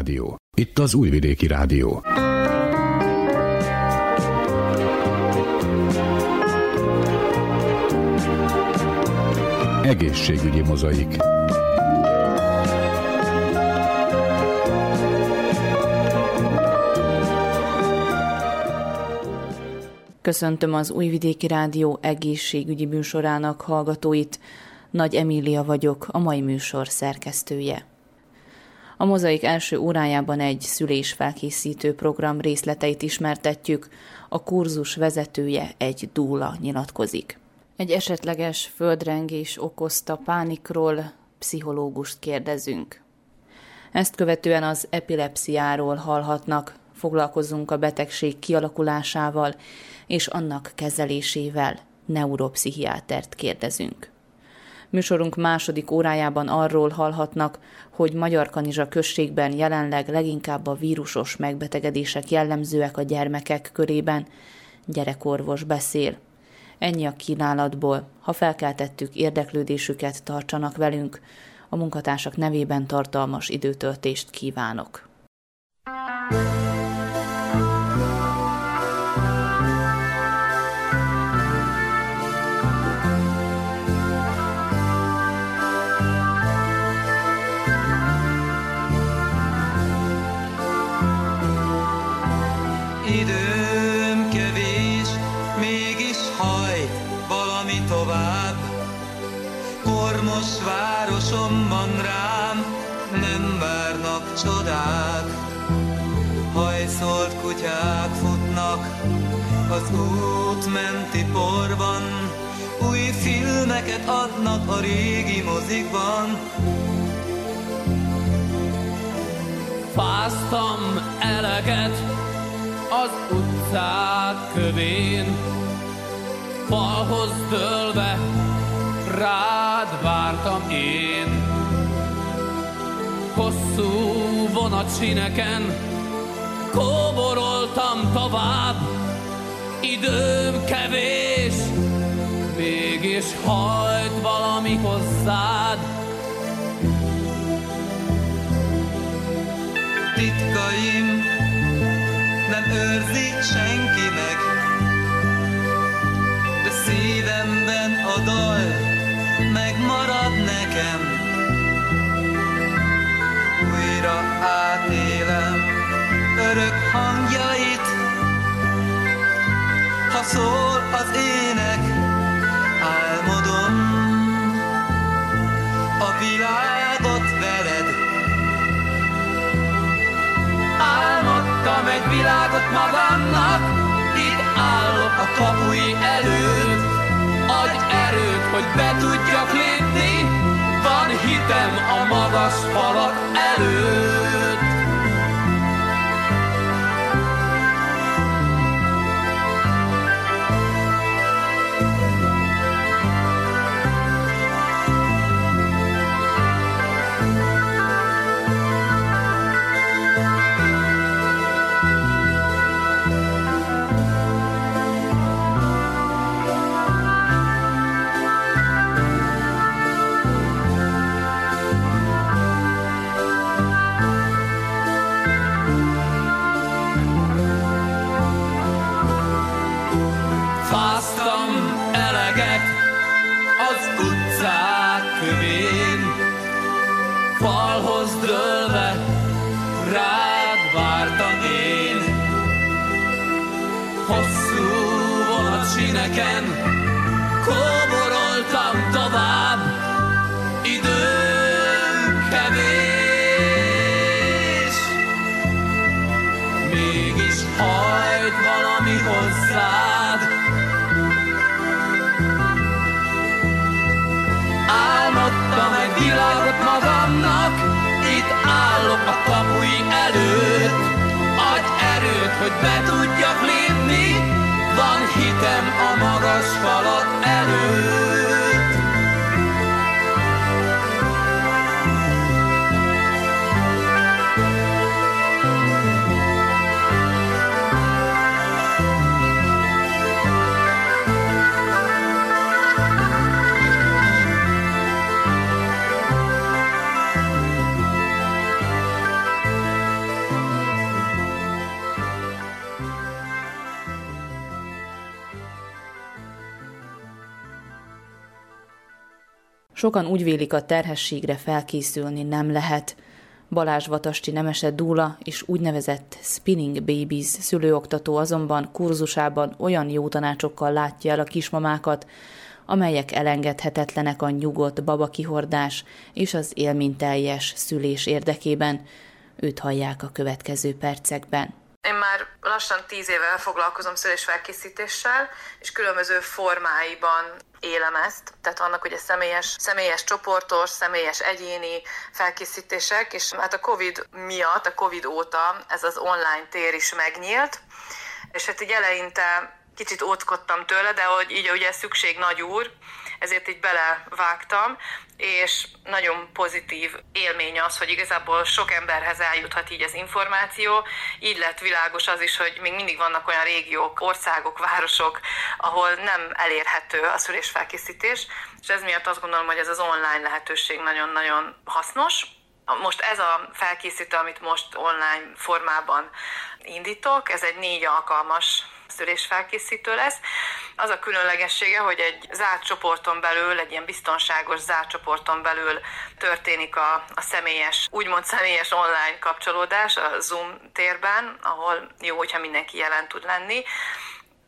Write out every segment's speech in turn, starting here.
Rádió. Itt az Újvidéki Rádió. Egészségügyi mozaik. Köszöntöm az Újvidéki Rádió egészségügyi műsorának hallgatóit. Nagy Emília vagyok, a mai műsor szerkesztője. A mozaik első órájában egy szülésfelkészítő program részleteit ismertetjük, a kurzus vezetője egy dúla nyilatkozik. Egy esetleges földrengés okozta pánikról pszichológust kérdezünk. Ezt követően az epilepsziáról hallhatnak, foglalkozunk a betegség kialakulásával és annak kezelésével, neuropszichiátert kérdezünk. Műsorunk második órájában arról hallhatnak, hogy Magyar Kanizsa községben jelenleg leginkább a vírusos megbetegedések jellemzőek a gyermekek körében. Gyerekorvos beszél. Ennyi a kínálatból. Ha felkeltettük érdeklődésüket, tartsanak velünk. A munkatársak nevében tartalmas időtöltést kívánok. Időm csodák. Hajszolt kutyák futnak az út menti porban, új filmeket adnak a régi mozikban. Fáztam eleget az utcák kövén, falhoz dőlve rád vártam én. Hosszú vonatsineken kóboroltam tovább, időm kevés, mégis hajt valami hozzád. Titkaim nem őrzi senki meg, de szívemben a dal megmarad nekem. Újra átélem örök hangjait, ha szól az ének, álmodom a világot veled. Álmodtam egy világot magamnak, itt állok a kapui előtt. Adj erőt, hogy be tudjak lépni, hitem a magas falak előtt. Sokan úgy vélik a terhességre felkészülni nem lehet. Balázs Vatasti Nemese Dúla és úgynevezett Spinning Babies szülőoktató azonban kurzusában olyan jó tanácsokkal látja el a kismamákat, amelyek elengedhetetlenek a nyugodt babakihordás és az élményteljes szülés érdekében. Őt hallják a következő percekben. Én már lassan tíz éve foglalkozom szülésfelkészítéssel, és különböző formáiban élem ezt. Tehát vannak ugye személyes, személyes csoportos, személyes egyéni felkészítések, és hát a Covid miatt, a Covid óta ez az online tér is megnyílt, és hát így eleinte kicsit óckodtam tőle, de hogy így ugye szükség nagy úr, ezért így belevágtam, és nagyon pozitív élmény az, hogy igazából sok emberhez eljuthat így az információ. Így lett világos az is, hogy még mindig vannak olyan régiók, országok, városok, ahol nem elérhető a szülésfelkészítés, és ez miatt azt gondolom, hogy ez az online lehetőség nagyon-nagyon hasznos. Most ez a felkészítő, amit most online formában indítok, ez egy négy alkalmas szülésfelkészítő lesz. Az a különlegessége, hogy egy zárt csoporton belül, egy ilyen biztonságos zárt csoporton belül történik a, a személyes, úgymond személyes online kapcsolódás a Zoom térben, ahol jó, hogyha mindenki jelen tud lenni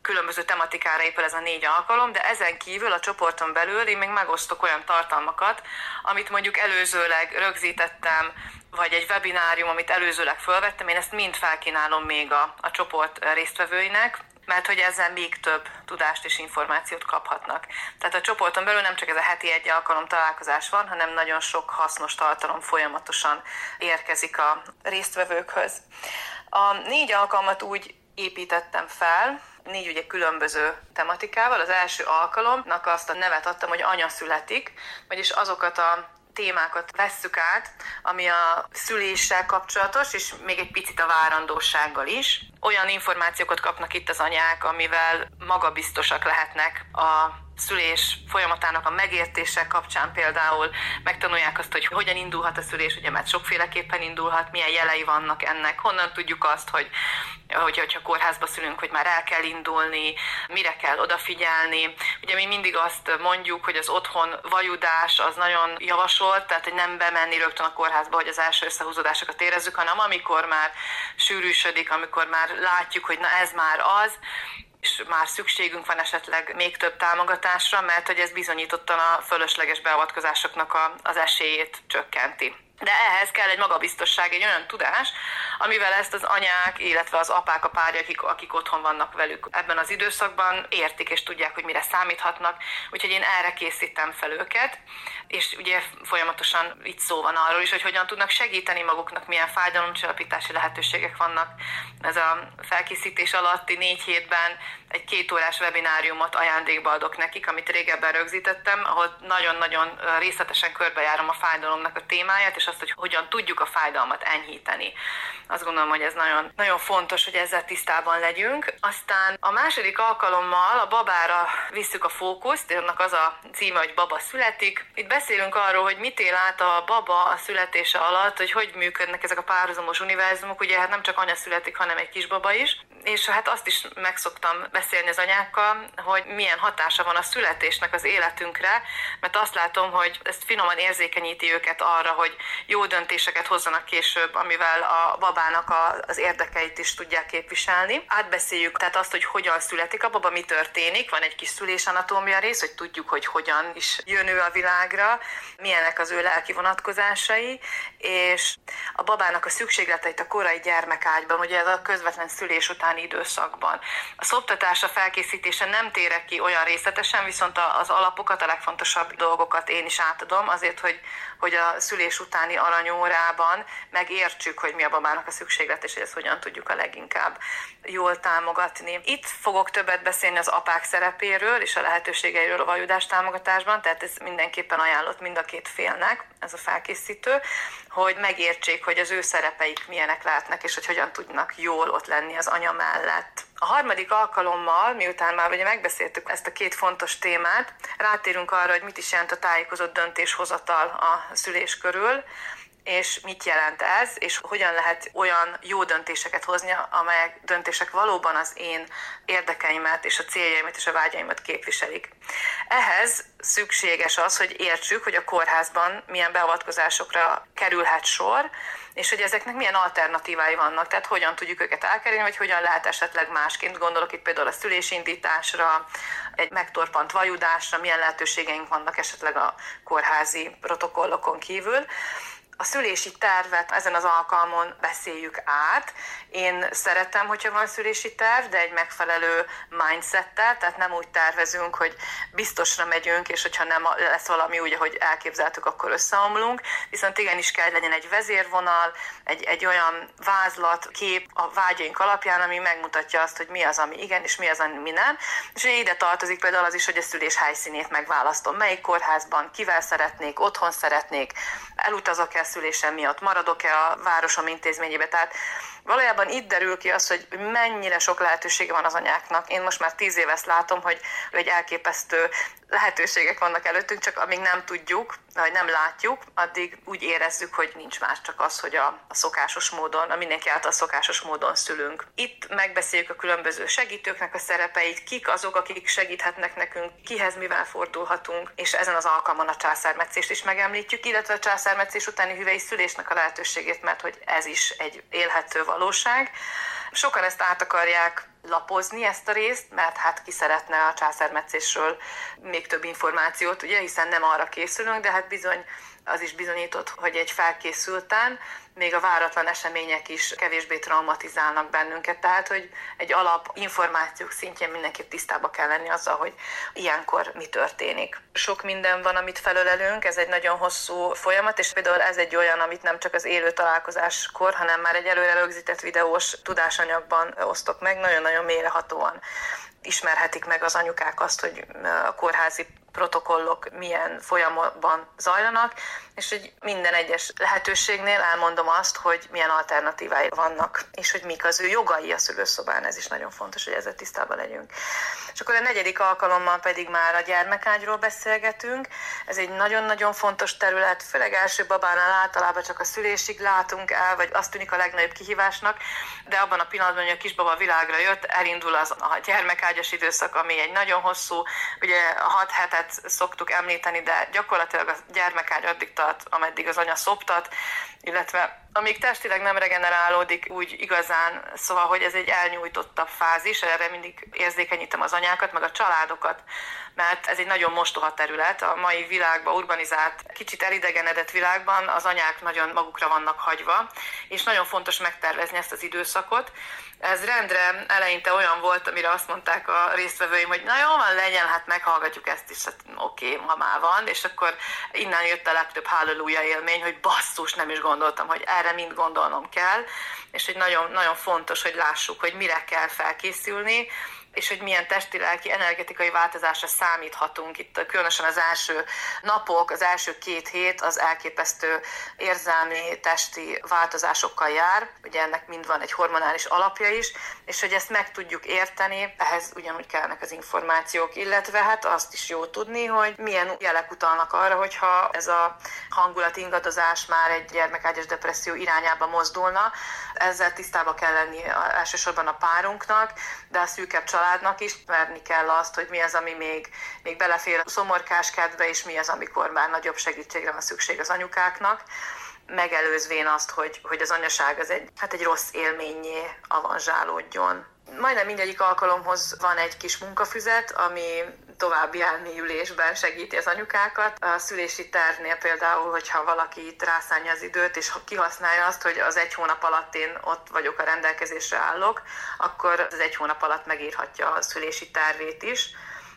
különböző tematikára épül ez a négy alkalom, de ezen kívül a csoporton belül én még megosztok olyan tartalmakat, amit mondjuk előzőleg rögzítettem, vagy egy webinárium, amit előzőleg felvettem, én ezt mind felkínálom még a, a csoport résztvevőinek, mert hogy ezzel még több tudást és információt kaphatnak. Tehát a csoporton belül nem csak ez a heti egy alkalom találkozás van, hanem nagyon sok hasznos tartalom folyamatosan érkezik a résztvevőkhöz. A négy alkalmat úgy építettem fel, négy ugye különböző tematikával. Az első alkalomnak azt a nevet adtam, hogy anya születik, vagyis azokat a témákat vesszük át, ami a szüléssel kapcsolatos, és még egy picit a várandósággal is. Olyan információkat kapnak itt az anyák, amivel magabiztosak lehetnek a szülés folyamatának a megértése kapcsán például megtanulják azt, hogy hogyan indulhat a szülés, ugye mert sokféleképpen indulhat, milyen jelei vannak ennek, honnan tudjuk azt, hogy, hogy hogyha kórházba szülünk, hogy már el kell indulni, mire kell odafigyelni. Ugye mi mindig azt mondjuk, hogy az otthon vajudás az nagyon javasolt, tehát hogy nem bemenni rögtön a kórházba, hogy az első összehúzódásokat érezzük, hanem amikor már sűrűsödik, amikor már látjuk, hogy na ez már az, és már szükségünk van esetleg még több támogatásra, mert hogy ez bizonyítottan a fölösleges beavatkozásoknak a, az esélyét csökkenti. De ehhez kell egy magabiztosság, egy olyan tudás, amivel ezt az anyák, illetve az apák, a párja, akik, akik otthon vannak velük ebben az időszakban, értik és tudják, hogy mire számíthatnak. Úgyhogy én erre készítem fel őket, és ugye folyamatosan itt szó van arról is, hogy hogyan tudnak segíteni maguknak, milyen fájdalomcsillapítási lehetőségek vannak. Ez a felkészítés alatti négy hétben egy két órás webináriumot ajándékba adok nekik, amit régebben rögzítettem, ahol nagyon-nagyon részletesen körbejárom a fájdalomnak a témáját, és azt, hogy hogyan tudjuk a fájdalmat enyhíteni. Azt gondolom, hogy ez nagyon, nagyon fontos, hogy ezzel tisztában legyünk. Aztán a második alkalommal a babára visszük a fókuszt, annak az a címe, hogy baba születik. Itt beszélünk arról, hogy mit él át a baba a születése alatt, hogy hogy működnek ezek a párhuzamos univerzumok, ugye hát nem csak anya születik, hanem egy kisbaba is. És hát azt is megszoktam beszélni az anyákkal, hogy milyen hatása van a születésnek az életünkre, mert azt látom, hogy ezt finoman érzékenyíti őket arra, hogy jó döntéseket hozzanak később, amivel a babának a, az érdekeit is tudják képviselni. Átbeszéljük tehát azt, hogy hogyan születik a baba, mi történik, van egy kis szülésanatómia rész, hogy tudjuk, hogy hogyan is jön ő a világra, milyenek az ő lelki vonatkozásai, és a babának a szükségleteit a korai gyermekágyban, ugye ez a közvetlen szülés utáni időszakban. A szoptatás, a felkészítése nem térek ki olyan részletesen, viszont az alapokat, a legfontosabb dolgokat én is átadom, azért, hogy, hogy a szülés utáni aranyórában megértsük, hogy mi a babának a szükséglet, és hogy ezt hogyan tudjuk a leginkább jól támogatni. Itt fogok többet beszélni az apák szerepéről és a lehetőségeiről a vajudás támogatásban, tehát ez mindenképpen ajánlott mind a két félnek, ez a felkészítő, hogy megértsék, hogy az ő szerepeik milyenek lehetnek, és hogy hogyan tudnak jól ott lenni az anya mellett. A harmadik alkalommal, miután már ugye megbeszéltük ezt a két fontos témát, rátérünk arra, hogy mit is jelent a tájékozott döntéshozatal a szülés körül, és mit jelent ez, és hogyan lehet olyan jó döntéseket hozni, amelyek döntések valóban az én érdekeimet és a céljaimat és a vágyaimat képviselik. Ehhez szükséges az, hogy értsük, hogy a kórházban milyen beavatkozásokra kerülhet sor, és hogy ezeknek milyen alternatívái vannak, tehát hogyan tudjuk őket elkerülni, vagy hogyan lehet esetleg másként. Gondolok itt például a szülésindításra, egy megtorpant vajudásra, milyen lehetőségeink vannak esetleg a kórházi protokollokon kívül a szülési tervet ezen az alkalmon beszéljük át. Én szeretem, hogyha van szülési terv, de egy megfelelő mindsettel, tehát nem úgy tervezünk, hogy biztosra megyünk, és hogyha nem lesz valami úgy, ahogy elképzeltük, akkor összeomlunk. Viszont igenis kell, legyen egy vezérvonal, egy, egy olyan vázlat, kép a vágyaink alapján, ami megmutatja azt, hogy mi az, ami igen, és mi az, ami nem. És ugye ide tartozik például az is, hogy a szülés helyszínét megválasztom. Melyik kórházban, kivel szeretnék, otthon szeretnék, elutazok-e szülésem miatt, maradok-e a városom intézményébe. Tehát valójában itt derül ki az, hogy mennyire sok lehetősége van az anyáknak. Én most már tíz éve ezt látom, hogy egy elképesztő lehetőségek vannak előttünk, csak amíg nem tudjuk, vagy nem látjuk, addig úgy érezzük, hogy nincs más, csak az, hogy a, a szokásos módon, a mindenki által szokásos módon szülünk. Itt megbeszéljük a különböző segítőknek a szerepeit, kik azok, akik segíthetnek nekünk, kihez mivel fordulhatunk, és ezen az alkalmon a császármetszést is megemlítjük, illetve a császármetszés utáni hüvei szülésnek a lehetőségét, mert hogy ez is egy élhető valóság. Sokan ezt át akarják lapozni ezt a részt, mert hát ki szeretne a császármetszésről még több információt, ugye, hiszen nem arra készülünk, de hát bizony az is bizonyított, hogy egy felkészülten még a váratlan események is kevésbé traumatizálnak bennünket. Tehát, hogy egy alap információk szintjén mindenképp tisztába kell lenni azzal, hogy ilyenkor mi történik. Sok minden van, amit felölelünk, ez egy nagyon hosszú folyamat, és például ez egy olyan, amit nem csak az élő találkozáskor, hanem már egy előre rögzített videós tudásanyagban osztok meg, nagyon-nagyon mélyrehatóan ismerhetik meg az anyukák azt, hogy a kórházi protokollok milyen folyamban zajlanak, és hogy minden egyes lehetőségnél elmondom azt, hogy milyen alternatívái vannak, és hogy mik az ő jogai a szülőszobán, ez is nagyon fontos, hogy ezzel tisztában legyünk. És akkor a negyedik alkalommal pedig már a gyermekágyról beszélgetünk. Ez egy nagyon-nagyon fontos terület, főleg első babánál általában csak a szülésig látunk el, vagy azt tűnik a legnagyobb kihívásnak, de abban a pillanatban, hogy a kisbaba világra jött, elindul az a gyermekágyas időszak, ami egy nagyon hosszú, ugye a 6 hetet szoktuk említeni, de gyakorlatilag a gyermekágy addig tart, ameddig az anya szoptat, illetve amíg testileg nem regenerálódik úgy igazán, szóval, hogy ez egy elnyújtottabb fázis, erre mindig érzékenyítem az anyákat, meg a családokat, mert ez egy nagyon mostoha terület. A mai világban, urbanizált, kicsit elidegenedett világban az anyák nagyon magukra vannak hagyva, és nagyon fontos megtervezni ezt az időszakot. Ez rendre eleinte olyan volt, amire azt mondták a résztvevőim, hogy na jó, van, legyen, hát meghallgatjuk ezt is, hát oké, okay, ha már van, és akkor innen jött a legtöbb halleluja élmény, hogy basszus, nem is gondoltam, hogy erre mind gondolnom kell, és hogy nagyon, nagyon fontos, hogy lássuk, hogy mire kell felkészülni, és hogy milyen testi-lelki energetikai változásra számíthatunk. Itt különösen az első napok, az első két hét az elképesztő érzelmi, testi változásokkal jár. Ugye ennek mind van egy hormonális alapja is, és hogy ezt meg tudjuk érteni, ehhez ugyanúgy kellnek az információk, illetve hát azt is jó tudni, hogy milyen jelek utalnak arra, hogyha ez a hangulat ingadozás már egy gyermekágyas depresszió irányába mozdulna. Ezzel tisztába kell lenni elsősorban a párunknak, de a szűkebb család családnak is merni kell azt, hogy mi az, ami még, még belefér a szomorkás kedve, és mi az, amikor már nagyobb segítségre van szükség az anyukáknak megelőzvén azt, hogy, hogy az anyaság az egy, hát egy rossz élményé avanzsálódjon. Majdnem mindegyik alkalomhoz van egy kis munkafüzet, ami további elmélyülésben segíti az anyukákat. A szülési tervnél például, hogyha valaki itt rászánja az időt, és kihasználja azt, hogy az egy hónap alatt én ott vagyok, a rendelkezésre állok, akkor az egy hónap alatt megírhatja a szülési tervét is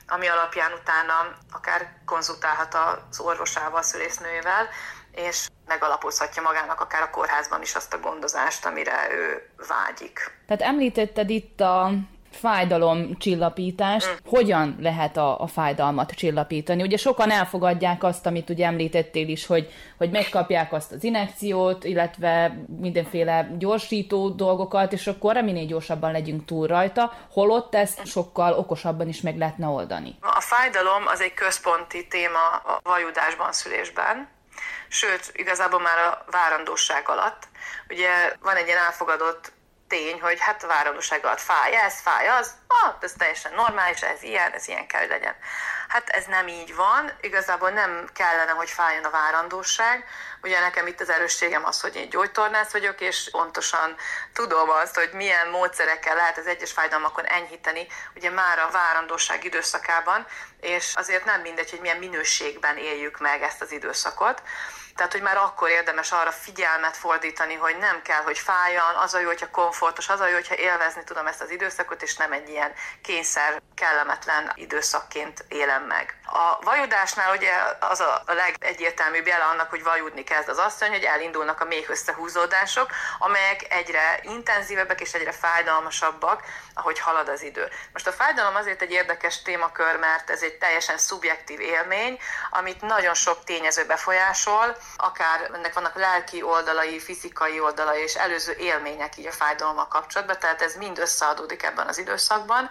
ami alapján utána akár konzultálhat az orvosával, a szülésznőjével, és megalapozhatja magának akár a kórházban is azt a gondozást, amire ő vágyik. Tehát említetted itt a fájdalom csillapítást. Mm. Hogyan lehet a, a fájdalmat csillapítani? Ugye sokan elfogadják azt, amit ugye említettél is, hogy, hogy megkapják azt az inekciót, illetve mindenféle gyorsító dolgokat, és akkor minél gyorsabban legyünk túl rajta, holott ezt sokkal okosabban is meg lehetne oldani. A fájdalom az egy központi téma a vajudásban, szülésben, sőt, igazából már a várandóság alatt. Ugye van egy ilyen elfogadott tény, hogy hát a várandóság alatt fáj ez, fáj az, ah, ez teljesen normális, ez ilyen, ez ilyen kell, hogy legyen. Hát ez nem így van, igazából nem kellene, hogy fájjon a várandóság. Ugye nekem itt az erősségem az, hogy én gyógytornász vagyok, és pontosan tudom azt, hogy milyen módszerekkel lehet az egyes fájdalmakon enyhíteni, ugye már a várandóság időszakában, és azért nem mindegy, hogy milyen minőségben éljük meg ezt az időszakot. Tehát, hogy már akkor érdemes arra figyelmet fordítani, hogy nem kell, hogy fájjon, az a jó, hogyha komfortos, az a jó, hogyha élvezni tudom ezt az időszakot, és nem egy ilyen kényszer, kellemetlen időszakként élem meg. A vajudásnál ugye az a legegyértelműbb jele annak, hogy vajudni kezd az asszony, hogy elindulnak a méh összehúzódások, amelyek egyre intenzívebbek és egyre fájdalmasabbak, ahogy halad az idő. Most a fájdalom azért egy érdekes témakör, mert ez egy teljesen szubjektív élmény, amit nagyon sok tényező befolyásol, akár ennek vannak lelki oldalai, fizikai oldalai és előző élmények így a fájdalommal kapcsolatban, tehát ez mind összeadódik ebben az időszakban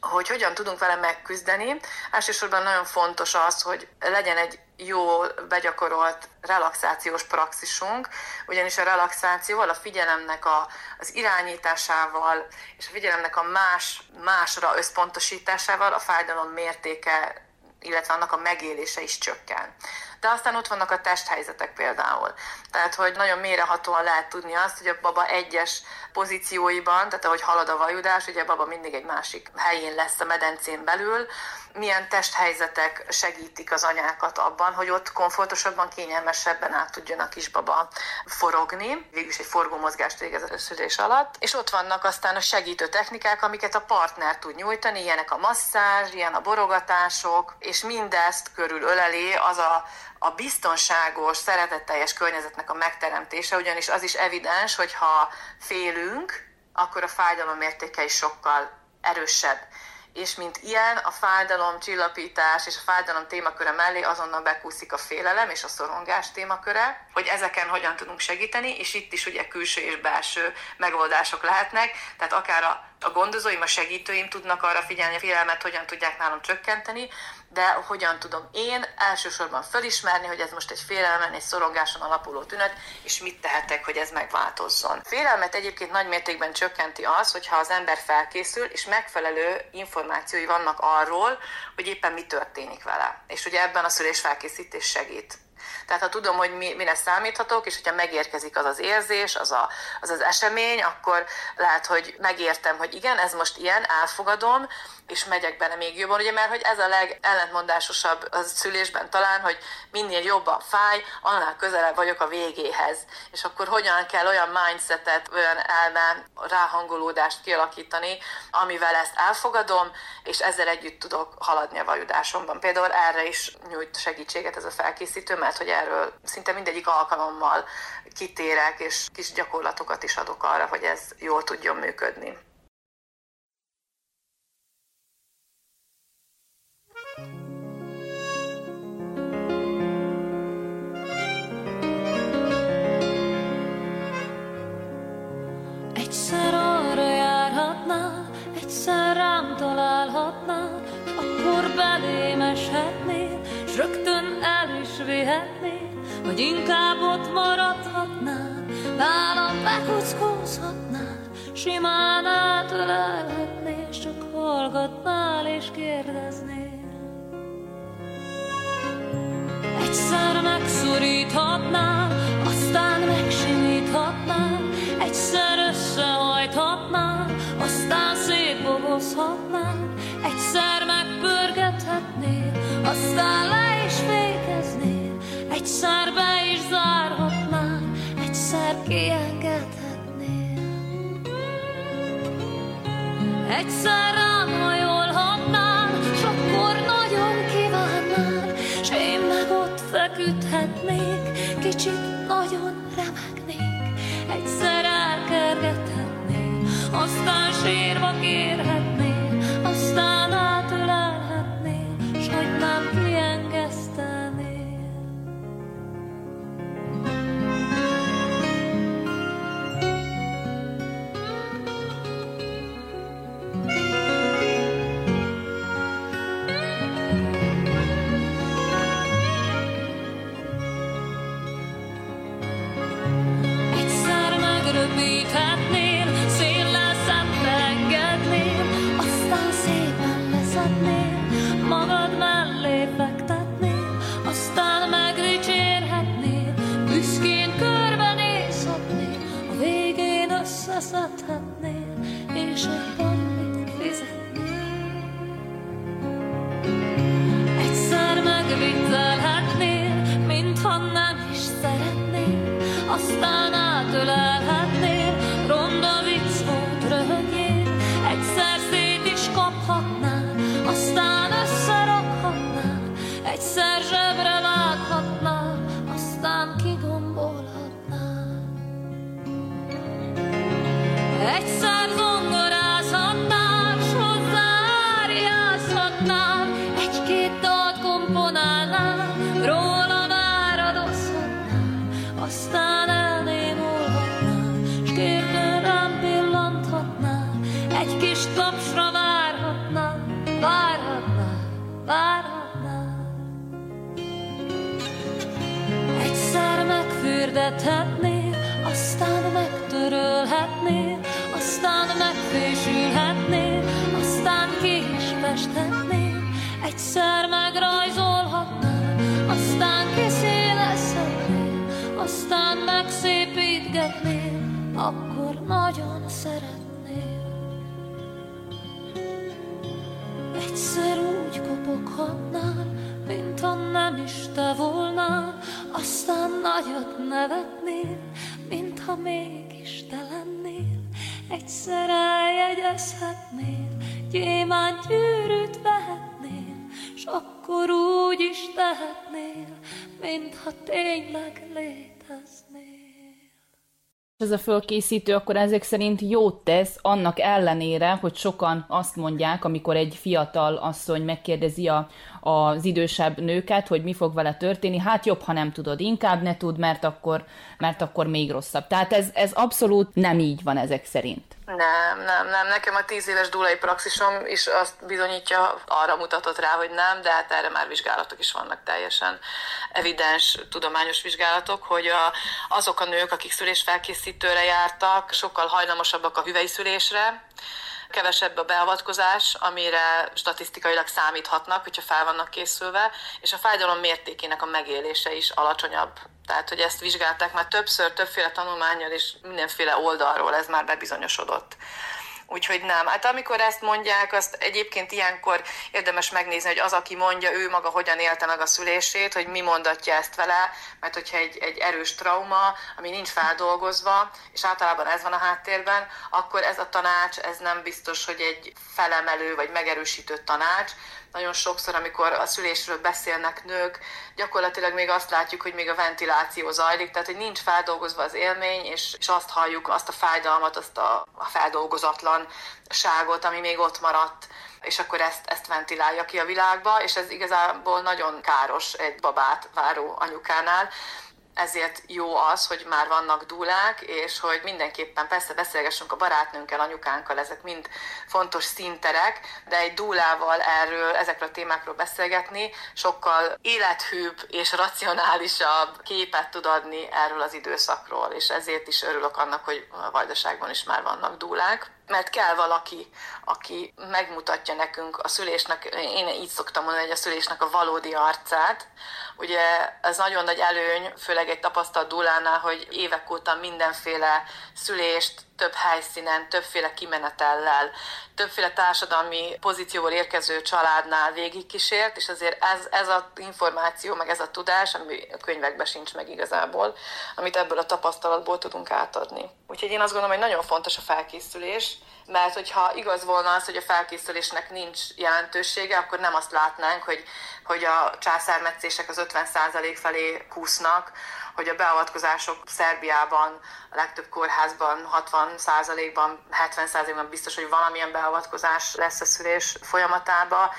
hogy hogyan tudunk vele megküzdeni. Elsősorban nagyon fontos az, hogy legyen egy jól begyakorolt relaxációs praxisunk, ugyanis a relaxációval, a figyelemnek a, az irányításával és a figyelemnek a más, másra összpontosításával a fájdalom mértéke illetve annak a megélése is csökken. De aztán ott vannak a testhelyzetek például. Tehát, hogy nagyon mérehatóan lehet tudni azt, hogy a baba egyes pozícióiban, tehát ahogy halad a vajudás, ugye a baba mindig egy másik helyén lesz a medencén belül, milyen testhelyzetek segítik az anyákat abban, hogy ott komfortosabban, kényelmesebben át tudjon a kisbaba forogni. Végülis egy forgómozgást végez a szülés alatt. És ott vannak aztán a segítő technikák, amiket a partner tud nyújtani, ilyenek a masszázs, ilyen a borogatások, és mindezt körül öleli az a, a biztonságos, szeretetteljes környezetnek a megteremtése, ugyanis az is evidens, hogy ha félünk, akkor a fájdalom értéke is sokkal erősebb és mint ilyen a fájdalom, csillapítás és a fájdalom témaköre mellé azonnal bekúszik a félelem és a szorongás témaköre, hogy ezeken hogyan tudunk segíteni, és itt is ugye külső és belső megoldások lehetnek, tehát akár a a gondozóim, a segítőim tudnak arra figyelni, a félelmet hogyan tudják nálam csökkenteni, de hogyan tudom én elsősorban felismerni, hogy ez most egy félelmen, egy szorongáson alapuló tünet, és mit tehetek, hogy ez megváltozzon. Félelmet egyébként nagy mértékben csökkenti az, hogyha az ember felkészül, és megfelelő információi vannak arról, hogy éppen mi történik vele. És ugye ebben a szülés felkészítés segít. Tehát ha tudom, hogy mi, mire számíthatok, és hogyha megérkezik az az érzés, az, a, az az esemény, akkor lehet, hogy megértem, hogy igen, ez most ilyen, elfogadom, és megyek benne még jobban, ugye, mert hogy ez a legellentmondásosabb a szülésben talán, hogy minél jobban fáj, annál közelebb vagyok a végéhez. És akkor hogyan kell olyan mindsetet, olyan elme ráhangolódást kialakítani, amivel ezt elfogadom, és ezzel együtt tudok haladni a vajudásomban. Például erre is nyújt segítséget ez a felkészítő, mert hogy erről szinte mindegyik alkalommal kitérek, és kis gyakorlatokat is adok arra, hogy ez jól tudjon működni. El is vihetnél, hogy inkább ott maradhatnál, nálam bekuckózhatnál, simán átölelhetnél, csak hallgatnál és kérdeznél. Egyszer megszoríthatnál, egyszer be is zárhatnál, egyszer kiengedhetnél. Egyszer rám hajolhatnál, s akkor nagyon kívánnál, s én meg ott feküdhetnék, kicsit nagyon remegnék, egyszer elkergethetnél, aztán sírva kérhetnél, aztán elnémulhatnál, s kérdő rám pillanthatnál, egy kis tapsra várhatnál, várhatnál, várhatnál. Egyszer megfürdethetnél, aztán megtörölhetnél, aztán megfésülhetnél, aztán ki is festhetnél, egyszer megrajzolhatnál, nagyon szeretnél. Egyszer úgy kopoghatnál, mint ha nem is te volnál, aztán nagyot nevetnél, mintha mégis te lennél. Egyszer eljegyezhetnél, gyémánt gyűrűt vehetnél, s akkor úgy is tehetnél, mintha tényleg léteznél. Ez a fölkészítő akkor ezek szerint jót tesz, annak ellenére, hogy sokan azt mondják, amikor egy fiatal asszony megkérdezi a, az idősebb nőket, hogy mi fog vele történni, hát jobb, ha nem tudod, inkább ne tud, mert akkor, mert akkor még rosszabb. Tehát ez, ez abszolút nem így van ezek szerint. Nem, nem, nem. Nekem a tíz éves dulai praxisom is azt bizonyítja, arra mutatott rá, hogy nem, de hát erre már vizsgálatok is vannak teljesen evidens tudományos vizsgálatok, hogy a, azok a nők, akik szülésfelkészítőre jártak, sokkal hajlamosabbak a hüvelyszülésre, kevesebb a beavatkozás, amire statisztikailag számíthatnak, hogyha fel vannak készülve, és a fájdalom mértékének a megélése is alacsonyabb. Tehát, hogy ezt vizsgálták már többször, többféle tanulmányjal és mindenféle oldalról, ez már bebizonyosodott. Úgyhogy nem. Hát amikor ezt mondják, azt egyébként ilyenkor érdemes megnézni, hogy az, aki mondja, ő maga hogyan élte meg a szülését, hogy mi mondatja ezt vele, mert hogyha egy, egy erős trauma, ami nincs feldolgozva, és általában ez van a háttérben, akkor ez a tanács, ez nem biztos, hogy egy felemelő vagy megerősítő tanács, nagyon sokszor, amikor a szülésről beszélnek nők, gyakorlatilag még azt látjuk, hogy még a ventiláció zajlik, tehát hogy nincs feldolgozva az élmény, és, és azt halljuk, azt a fájdalmat, azt a, a feldolgozatlanságot, ami még ott maradt és akkor ezt, ezt ventilálja ki a világba, és ez igazából nagyon káros egy babát váró anyukánál ezért jó az, hogy már vannak dúlák, és hogy mindenképpen persze beszélgessünk a barátnőnkkel, anyukánkkal, ezek mind fontos színterek, de egy dúlával erről, ezekről a témákról beszélgetni sokkal élethűbb és racionálisabb képet tud adni erről az időszakról, és ezért is örülök annak, hogy a Vajdaságban is már vannak dúlák mert kell valaki, aki megmutatja nekünk a szülésnek, én így szoktam mondani, hogy a szülésnek a valódi arcát. Ugye ez nagyon nagy előny, főleg egy tapasztalt dúlánál, hogy évek óta mindenféle szülést több helyszínen, többféle kimenetellel, többféle társadalmi pozícióval érkező családnál végigkísért, és azért ez, ez az információ, meg ez a tudás, ami a könyvekben sincs meg igazából, amit ebből a tapasztalatból tudunk átadni. Úgyhogy én azt gondolom, hogy nagyon fontos a felkészülés, mert hogyha igaz volna az, hogy a felkészülésnek nincs jelentősége, akkor nem azt látnánk, hogy, hogy a császármetszések az 50% felé kúsznak, hogy a beavatkozások Szerbiában, a legtöbb kórházban 60%-ban, 70%-ban biztos, hogy valamilyen beavatkozás lesz a szülés folyamatában,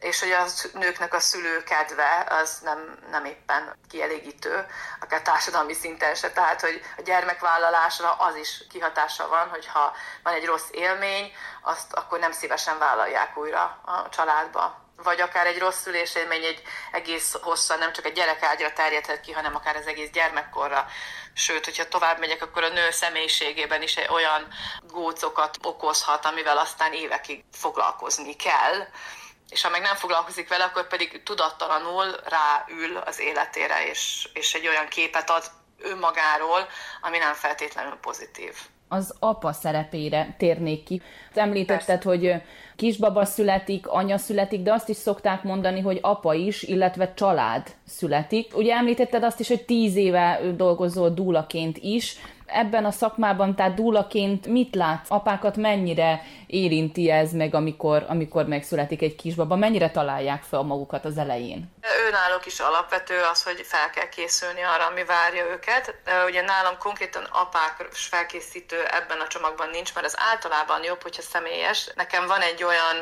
és hogy a nőknek a szülő kedve az nem, nem éppen kielégítő, akár társadalmi szinten se. Tehát, hogy a gyermekvállalásra az is kihatása van, hogyha van egy rossz élmény, azt akkor nem szívesen vállalják újra a családba vagy akár egy rossz szülésélmény egy egész hosszan nem csak egy gyerekágyra terjedhet ki, hanem akár az egész gyermekkorra. Sőt, hogyha tovább megyek, akkor a nő személyiségében is olyan gócokat okozhat, amivel aztán évekig foglalkozni kell és ha meg nem foglalkozik vele, akkor pedig tudattalanul ráül az életére, és, és egy olyan képet ad önmagáról, ami nem feltétlenül pozitív. Az apa szerepére térnék ki. Említetted, Persze. hogy kisbaba születik, anya születik, de azt is szokták mondani, hogy apa is, illetve család születik. Ugye említetted azt is, hogy tíz éve dolgozol dúlaként is ebben a szakmában, tehát dúlaként mit látsz? Apákat mennyire érinti ez meg, amikor, amikor megszületik egy kisbaba? Mennyire találják fel magukat az elején? Őnáluk is alapvető az, hogy fel kell készülni arra, ami várja őket. Ugye nálam konkrétan apák felkészítő ebben a csomagban nincs, mert az általában jobb, hogyha személyes. Nekem van egy olyan,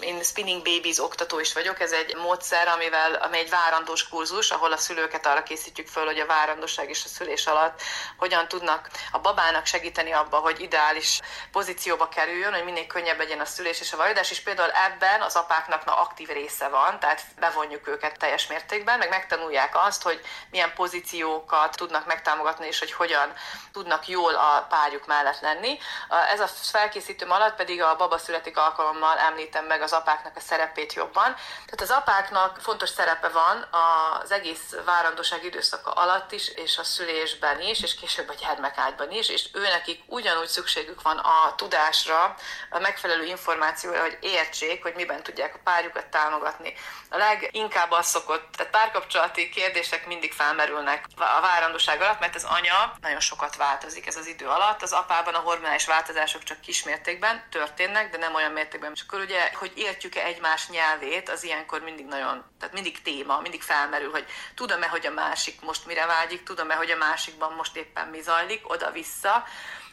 én Spinning Babies oktató is vagyok, ez egy módszer, amivel, ami egy várandós kurzus, ahol a szülőket arra készítjük föl, hogy a várandóság és a szülés alatt hogyan tudnak a babának segíteni abba, hogy ideális pozícióba kerüljön, hogy minél könnyebb legyen a szülés és a vajudás, és például ebben az apáknak na, aktív része van, tehát bevonjuk őket teljes mértékben, meg megtanulják azt, hogy milyen pozíciókat tudnak megtámogatni, és hogy hogyan tudnak jól a párjuk mellett lenni. Ez a felkészítőm alatt pedig a baba születik alkalommal említem meg az apáknak a szerepét jobban. Tehát az apáknak fontos szerepe van az egész várandóság időszaka alatt is, és a szülésben is, és később a gyermek ágyban is, és őnekik ugyanúgy szükségük van a tudásra, a megfelelő információra, hogy értsék, hogy miben tudják a párjukat támogatni. A leginkább az szokott, tehát párkapcsolati kérdések mindig felmerülnek a várandóság alatt, mert az anya nagyon sokat változik ez az idő alatt. Az apában a hormonális változások csak kismértékben történnek, de nem olyan mértékben. És akkor ugye, hogy értjük-e egymás nyelvét, az ilyenkor mindig nagyon, tehát mindig téma, mindig felmerül, hogy tudom-e, hogy a másik most mire vágyik, tudom-e, hogy a másikban most éppen mi zajlik, oda-vissza.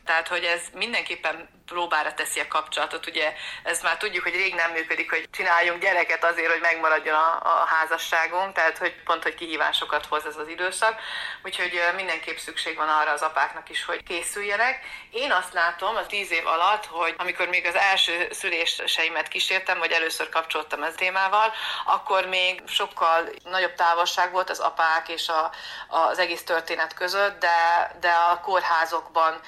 Tehát, hogy ez mindenképpen próbára teszi a kapcsolatot. Ugye ez már tudjuk, hogy rég nem működik, hogy csináljunk gyereket azért, hogy megmaradjon a, a házasságunk, tehát hogy pont, hogy kihívásokat hoz ez az időszak. Úgyhogy mindenképp szükség van arra az apáknak is, hogy készüljenek. Én azt látom az tíz év alatt, hogy amikor még az első szüléseimet kísértem, vagy először kapcsoltam ez témával, akkor még sokkal nagyobb távolság volt az apák és a, az egész történet között, de, de a kórházokban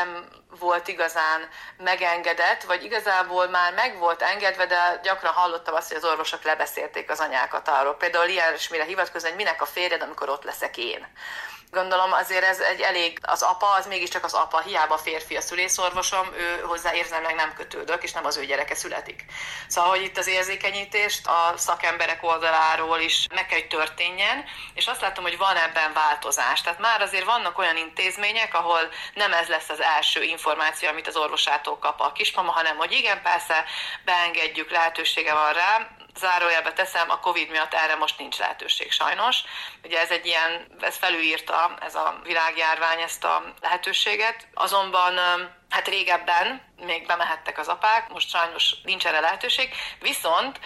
sem volt igazán megengedett, vagy igazából már meg volt engedve, de gyakran hallottam azt, hogy az orvosok lebeszélték az anyákat arról. Például ilyen is mire hivatkozni, hogy minek a férjed, amikor ott leszek én. Gondolom azért ez egy elég, az apa, az mégiscsak az apa, hiába férfi a szülészorvosom, ő hozzá érzelmileg nem kötődök, és nem az ő gyereke születik. Szóval, hogy itt az érzékenyítést a szakemberek oldaláról is meg kell, hogy történjen, és azt látom, hogy van ebben változás. Tehát már azért vannak olyan intézmények, ahol nem ez lesz az első információ, amit az orvosától kap a kismama, hanem hogy igen, persze, beengedjük, lehetősége van rá, zárójelbe teszem, a Covid miatt erre most nincs lehetőség sajnos. Ugye ez egy ilyen, ez felülírta ez a világjárvány ezt a lehetőséget. Azonban hát régebben még bemehettek az apák, most sajnos nincs erre lehetőség. Viszont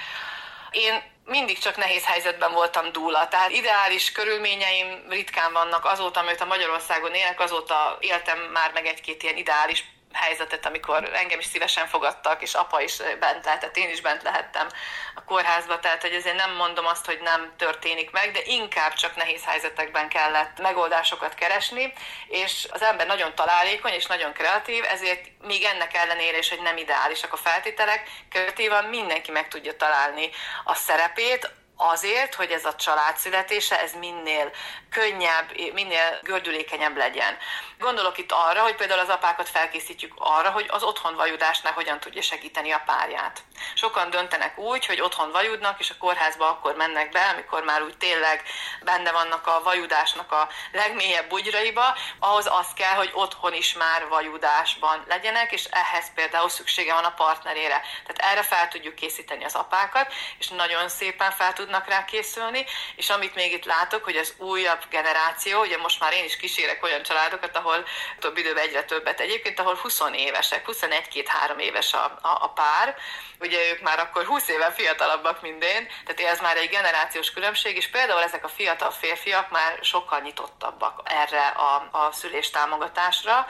én mindig csak nehéz helyzetben voltam dúla. Tehát ideális körülményeim ritkán vannak. Azóta, amit a Magyarországon élek, azóta éltem már meg egy-két ilyen ideális helyzetet, amikor engem is szívesen fogadtak, és apa is bent lehetett, én is bent lehettem a kórházba, tehát hogy azért nem mondom azt, hogy nem történik meg, de inkább csak nehéz helyzetekben kellett megoldásokat keresni, és az ember nagyon találékony és nagyon kreatív, ezért még ennek ellenére is, hogy nem ideálisak a feltételek, kreatívan mindenki meg tudja találni a szerepét, azért, hogy ez a család születése, ez minél könnyebb, minél gördülékenyebb legyen. Gondolok itt arra, hogy például az apákat felkészítjük arra, hogy az otthon vajudásnál hogyan tudja segíteni a párját. Sokan döntenek úgy, hogy otthon vajudnak, és a kórházba akkor mennek be, amikor már úgy tényleg benne vannak a vajudásnak a legmélyebb bugyraiba, ahhoz az kell, hogy otthon is már vajudásban legyenek, és ehhez például szüksége van a partnerére. Tehát erre fel tudjuk készíteni az apákat, és nagyon szépen fel tudnak rá készülni, és amit még itt látok, hogy az újabb generáció, ugye most már én is kísérek olyan családokat, ahol több időben egyre többet egyébként, ahol 20 évesek, 21-2-3 éves a, a, a pár, ugye ők már akkor 20 éve fiatalabbak, mint én, tehát ez már egy generációs különbség, és például ezek a fiatal férfiak már sokkal nyitottabbak erre a, a szülés támogatásra,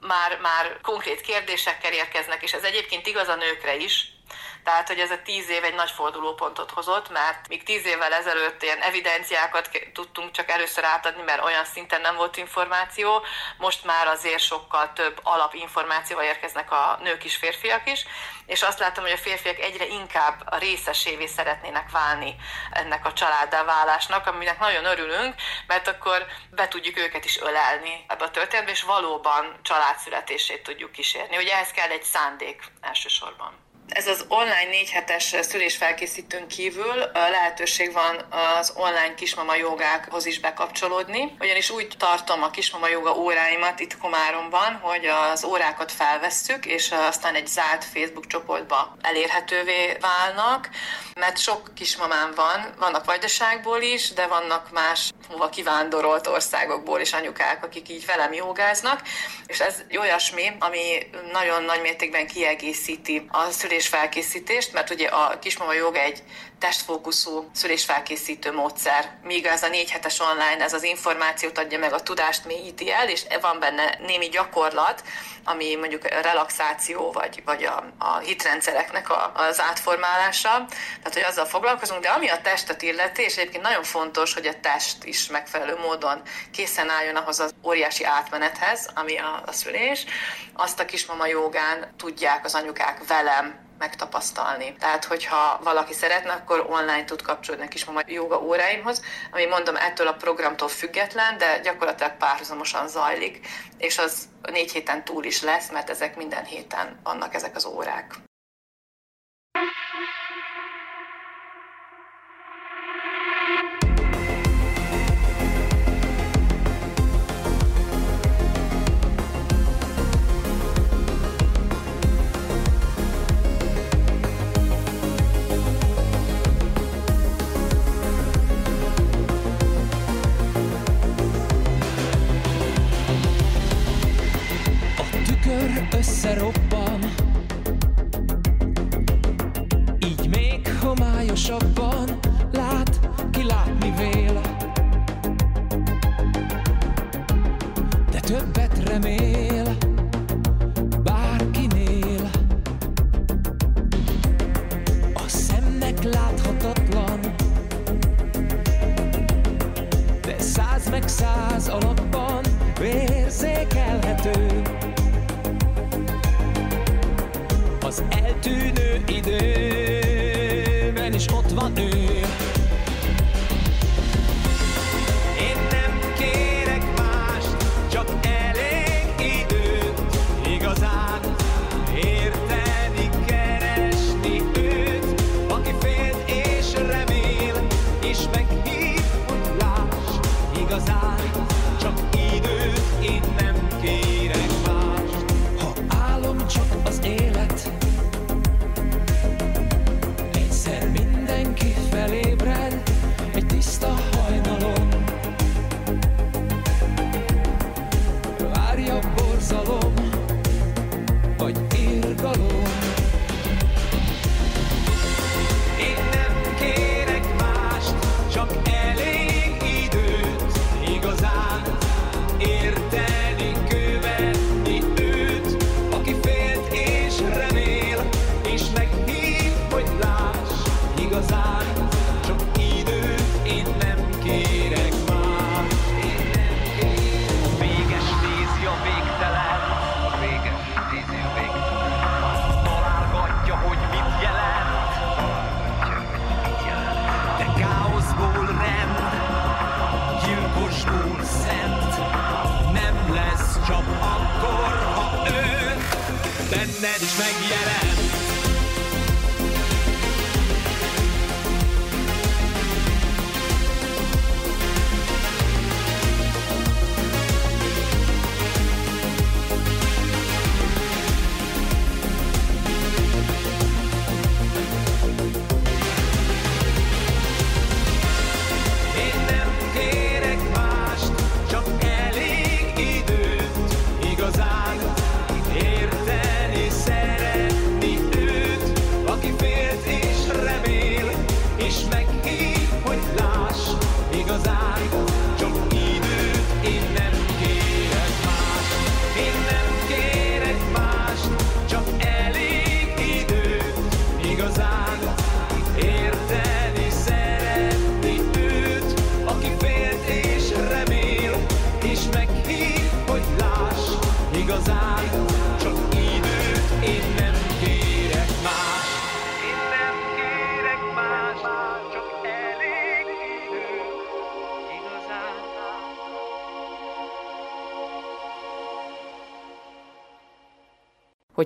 már, már konkrét kérdésekkel érkeznek, és ez egyébként igaz a nőkre is, Tehát, hogy ez a tíz év egy nagy fordulópontot hozott, mert még tíz évvel ezelőtt ilyen evidenciákat tudtunk csak először átadni, mert olyan szinten nem volt információ, most már azért sokkal több alapinformációval érkeznek a nők is, férfiak is, és azt látom, hogy a férfiak egyre inkább a részesévé szeretnének válni ennek a családdá válásnak, aminek nagyon örülünk, mert akkor be tudjuk őket is ölelni ebbe a történetbe, és valóban családszületését tudjuk kísérni. Ugye ehhez kell egy szándék elsősorban. Ez az online négy hetes szülésfelkészítőn kívül lehetőség van az online kismama jogákhoz is bekapcsolódni, ugyanis úgy tartom a kismama joga óráimat itt Komáromban, hogy az órákat felvesszük, és aztán egy zárt Facebook csoportba elérhetővé válnak, mert sok kismamám van, vannak vajdaságból is, de vannak más hova kivándorolt országokból is anyukák, akik így velem jogáznak, és ez olyasmi, ami nagyon nagy mértékben kiegészíti a szülésfelkészítést, mert ugye a kismama joga egy testfókuszú szülésfelkészítő módszer, míg ez a négy hetes online, ez az információt adja meg, a tudást mélyíti el, és van benne némi gyakorlat, ami mondjuk relaxáció, vagy, vagy a, a hitrendszereknek a, az átformálása, tehát hogy azzal foglalkozunk, de ami a testet illeti, és egyébként nagyon fontos, hogy a test is megfelelő módon készen álljon ahhoz az óriási átmenethez, ami a, a szülés, azt a kismama jogán tudják az anyukák velem megtapasztalni. Tehát, hogyha valaki szeretne, akkor online tud kapcsolódni a kismama joga óráimhoz, ami mondom ettől a programtól független, de gyakorlatilag párhuzamosan zajlik, és az négy héten túl is lesz, mert ezek minden héten vannak ezek az órák.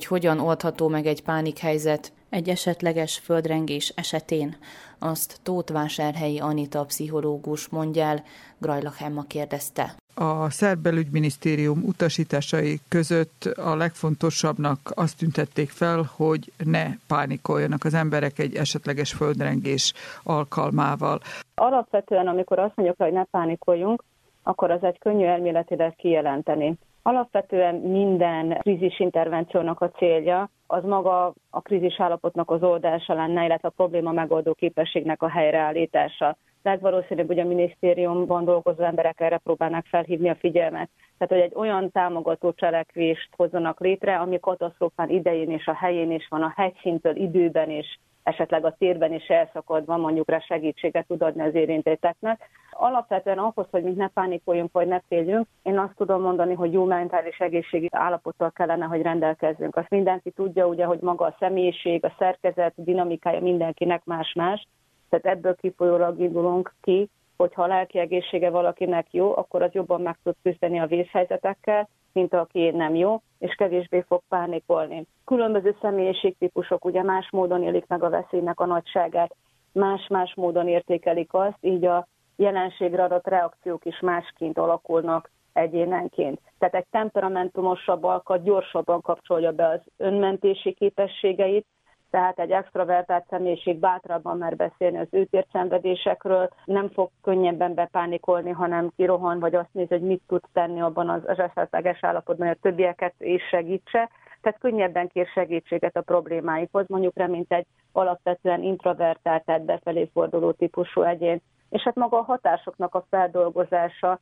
Hogyan oldható meg egy pánikhelyzet egy esetleges földrengés esetén, azt Tótvásárhelyi Anita pszichológus mondja el, Grajlach Emma kérdezte. A szerb belügyminisztérium utasításai között a legfontosabbnak azt tüntették fel, hogy ne pánikoljanak az emberek egy esetleges földrengés alkalmával. Alapvetően, amikor azt mondjuk, hogy ne pánikoljunk, akkor az egy könnyű elméletileg kijelenteni. Alapvetően minden krízis intervenciónak a célja az maga a krízis állapotnak az oldása lenne, illetve a probléma megoldó képességnek a helyreállítása. Legvalószínűbb, hogy a minisztériumban dolgozó emberek erre próbálnak felhívni a figyelmet. Tehát, hogy egy olyan támogató cselekvést hozzanak létre, ami katasztrófán idején és a helyén is van, a hegyszintől időben is esetleg a térben is elszakadva mondjuk rá segítséget tud adni az érintetteknek. Alapvetően ahhoz, hogy mi ne pánikoljunk vagy ne féljünk, én azt tudom mondani, hogy jó mentális egészségi állapottal kellene, hogy rendelkezzünk. Azt mindenki tudja, ugye, hogy maga a személyiség, a szerkezet, a dinamikája mindenkinek más-más, tehát ebből kifolyólag indulunk ki, hogyha a lelki egészsége valakinek jó, akkor az jobban meg tud küzdeni a vészhelyzetekkel, mint aki nem jó, és kevésbé fog pánikolni. Különböző személyiségtípusok ugye más módon élik meg a veszélynek a nagyságát, más-más módon értékelik azt, így a jelenségre adott reakciók is másként alakulnak egyénenként. Tehát egy temperamentumosabb alkat gyorsabban kapcsolja be az önmentési képességeit, tehát egy extrovertált személyiség bátrabban mer beszélni az őtért szenvedésekről, nem fog könnyebben bepánikolni, hanem kirohan, vagy azt néz, hogy mit tud tenni abban az esetleges állapotban, hogy a többieket is segítse. Tehát könnyebben kér segítséget a problémáikhoz, mondjuk rá, mint egy alapvetően introvertált, tehát befelé forduló típusú egyén. És hát maga a hatásoknak a feldolgozása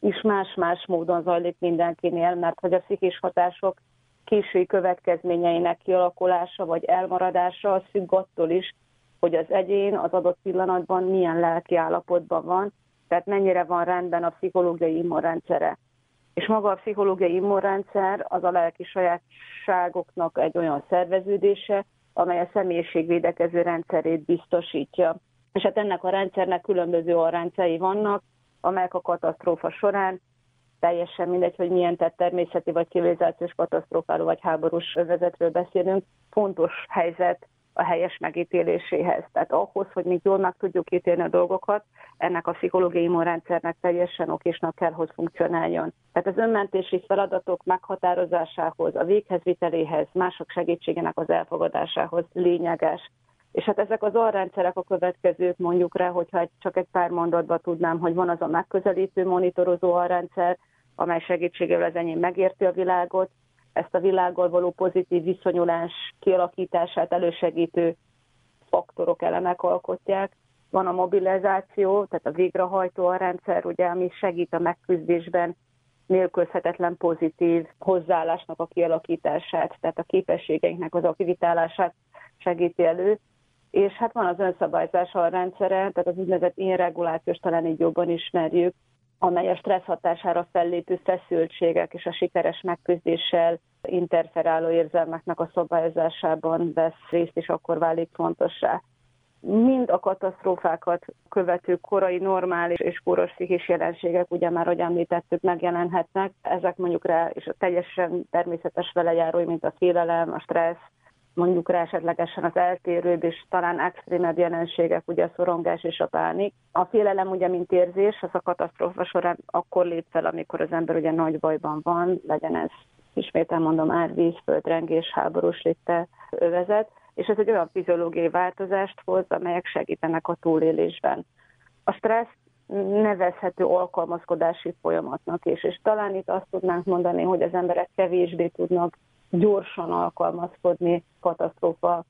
is más-más módon zajlik mindenkinél, mert hogy a pszichés hatások késői következményeinek kialakulása vagy elmaradása az függ attól is, hogy az egyén az adott pillanatban milyen lelki állapotban van, tehát mennyire van rendben a pszichológiai immunrendszere. És maga a pszichológiai immunrendszer az a lelki sajátságoknak egy olyan szerveződése, amely a személyiségvédekező rendszerét biztosítja. És hát ennek a rendszernek különböző arrendszei vannak, amelyek a katasztrófa során teljesen mindegy, hogy milyen tett természeti vagy civilizációs katasztrófáról vagy háborús övezetről beszélünk, fontos helyzet a helyes megítéléséhez. Tehát ahhoz, hogy mi jól meg tudjuk ítélni a dolgokat, ennek a pszichológiai immunrendszernek teljesen okésnak kell, hogy funkcionáljon. Tehát az önmentési feladatok meghatározásához, a véghezviteléhez, mások segítségének az elfogadásához lényeges. És hát ezek az alrendszerek a következők mondjuk rá, hogyha csak egy pár mondatban tudnám, hogy van az a megközelítő monitorozó alrendszer, amely segítségével az enyém megérti a világot, ezt a világgal való pozitív viszonyulás kialakítását elősegítő faktorok, elemek alkotják. Van a mobilizáció, tehát a végrehajtó a rendszer, ugye, ami segít a megküzdésben nélkülözhetetlen pozitív hozzáállásnak a kialakítását, tehát a képességeinknek az aktivitálását segíti elő. És hát van az önszabályzás a rendszere, tehát az úgynevezett inregulációs, talán így jobban ismerjük, amely a stressz hatására fellépő feszültségek és a sikeres megküzdéssel interferáló érzelmeknek a szabályozásában vesz részt, és akkor válik fontossá. Mind a katasztrófákat követő korai normális és kóros pszichés jelenségek, ugye már, ahogy említettük, megjelenhetnek. Ezek mondjuk rá, és a teljesen természetes velejárói, mint a félelem, a stressz, mondjuk rá esetlegesen az eltérőbb és talán extrémebb jelenségek, ugye a szorongás és a pánik. A félelem ugye, mint érzés, az a katasztrófa során akkor lép fel, amikor az ember ugye nagy bajban van, legyen ez ismétel mondom árvíz, földrengés, háborús léte övezet, és ez egy olyan fiziológiai változást hoz, amelyek segítenek a túlélésben. A stressz nevezhető alkalmazkodási folyamatnak is, és talán itt azt tudnánk mondani, hogy az emberek kevésbé tudnak gyorsan alkalmazkodni katasztrófa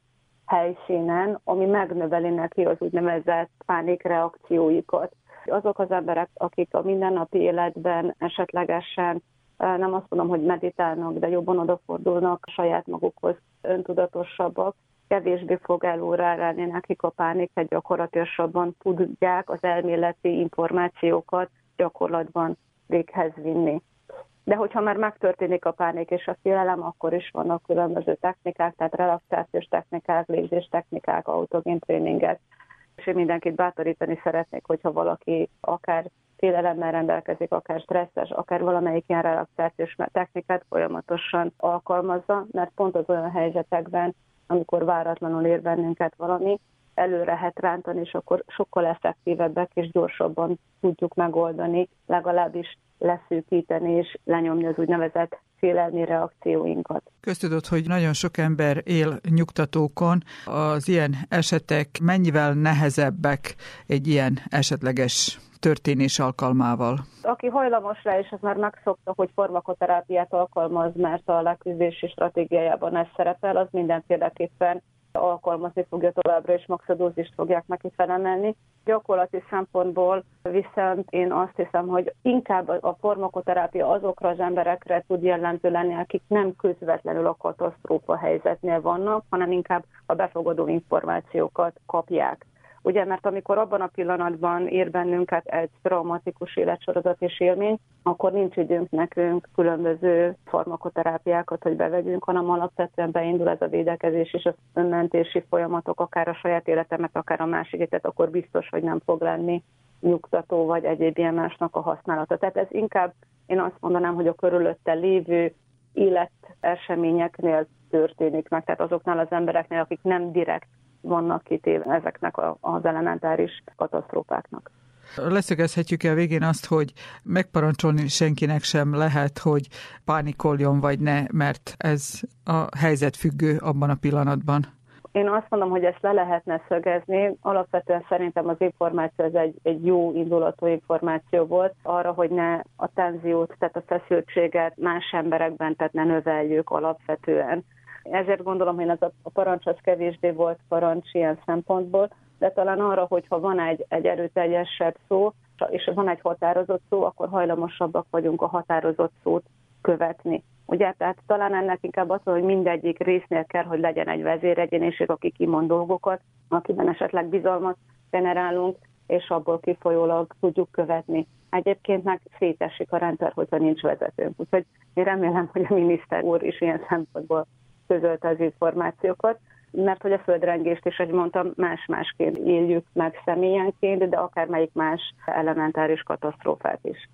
helyszínen, ami megnöveli neki az úgynevezett pánikreakcióikat. Azok az emberek, akik a mindennapi életben esetlegesen nem azt mondom, hogy meditálnak, de jobban odafordulnak saját magukhoz, öntudatosabbak, kevésbé fog elórálni nekik a pánik, gyakorlatilasabban tudják az elméleti információkat gyakorlatban véghez vinni. De hogyha már megtörténik a pánik és a félelem, akkor is vannak különböző technikák, tehát relaxációs technikák, légzés technikák, autogén tréninget. És én mindenkit bátorítani szeretnék, hogyha valaki akár félelemmel rendelkezik, akár stresszes, akár valamelyik ilyen relaxációs technikát folyamatosan alkalmazza, mert pont az olyan helyzetekben, amikor váratlanul ér bennünket valami, előre lehet rántani, és akkor sokkal effektívebbek és gyorsabban tudjuk megoldani, legalábbis leszűkíteni és lenyomni az úgynevezett félelmi reakcióinkat. Köztudott, hogy nagyon sok ember él nyugtatókon. Az ilyen esetek mennyivel nehezebbek egy ilyen esetleges történés alkalmával? Aki hajlamos rá, és az már megszokta, hogy farmakoterápiát alkalmaz, mert a leküzdési stratégiájában ez szerepel, az mindenféleképpen alkalmazni fogja továbbra, és maxadózist fogják neki felemelni. Gyakorlati szempontból viszont én azt hiszem, hogy inkább a farmakoterápia azokra az emberekre tud jellemző lenni, akik nem közvetlenül a katasztrófa helyzetnél vannak, hanem inkább a befogadó információkat kapják. Ugye, mert amikor abban a pillanatban ér bennünket egy traumatikus életsorozat és élmény, akkor nincs időnk nekünk különböző farmakoterápiákat, hogy bevegyünk, hanem alapvetően beindul ez a védekezés és a önmentési folyamatok, akár a saját életemet, akár a másik, tehát akkor biztos, hogy nem fog lenni nyugtató vagy egyéb ilyen másnak a használata. Tehát ez inkább, én azt mondanám, hogy a körülötte lévő életeseményeknél történik meg, tehát azoknál az embereknél, akik nem direkt vannak kitéve ezeknek az elementáris katasztrófáknak. Leszögezhetjük el végén azt, hogy megparancsolni senkinek sem lehet, hogy pánikoljon vagy ne, mert ez a helyzet függő abban a pillanatban. Én azt mondom, hogy ezt le lehetne szögezni. Alapvetően szerintem az információ ez egy, egy jó indulatú információ volt arra, hogy ne a tenziót, tehát a feszültséget más emberekben, tehát ne növeljük alapvetően. Ezért gondolom, hogy ez a parancs az kevésbé volt parancs ilyen szempontból, de talán arra, hogyha van egy, egy erőteljesebb szó, és van egy határozott szó, akkor hajlamosabbak vagyunk a határozott szót követni. Ugye, tehát talán ennek inkább az, hogy mindegyik résznél kell, hogy legyen egy vezéregyéniség, aki kimond dolgokat, akiben esetleg bizalmat generálunk, és abból kifolyólag tudjuk követni. Egyébként meg szétesik a rendszer, hogyha nincs vezetőnk. Úgyhogy én remélem, hogy a miniszter úr is ilyen szempontból közölte az információkat, mert hogy a földrengést is, hogy mondtam, más-másként éljük meg személyenként, de akármelyik más elementáris katasztrófát is.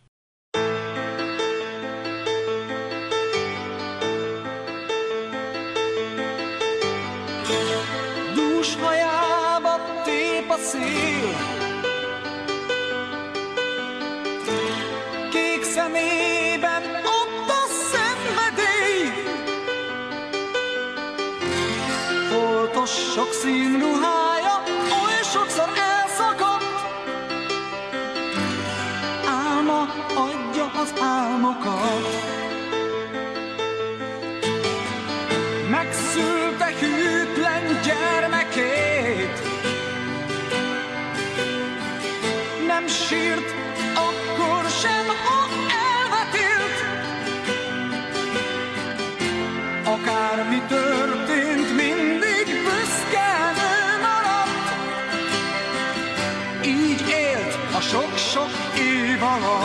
Dús hajába tép a szél Fontos sok színruhája, év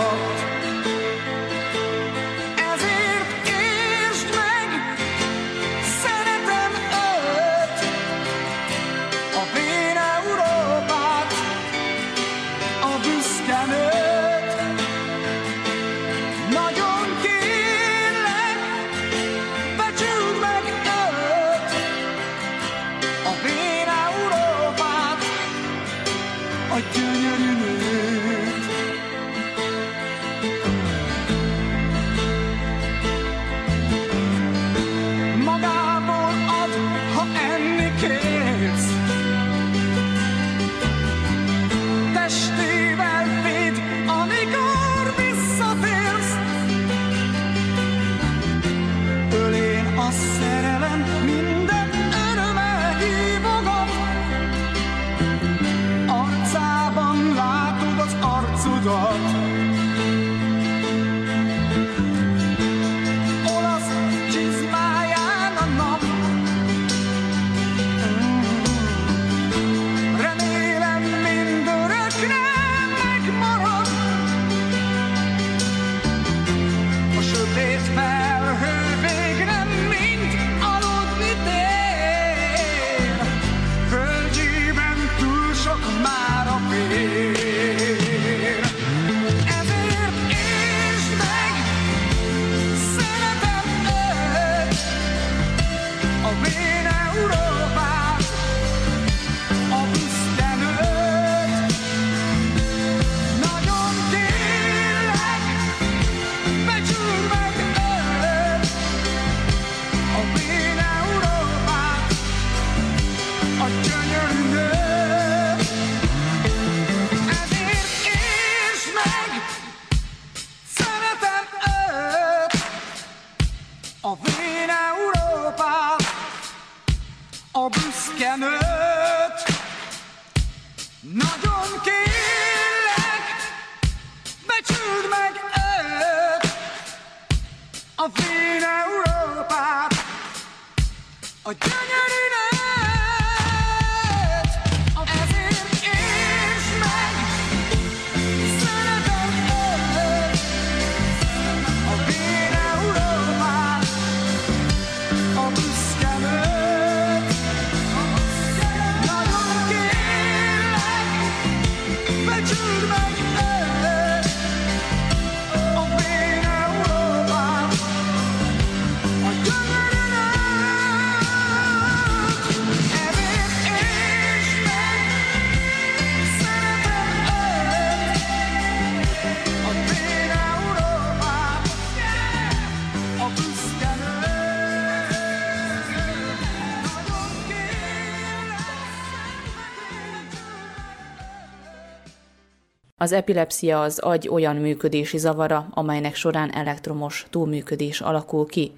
Az epilepsia az agy olyan működési zavara, amelynek során elektromos túlműködés alakul ki.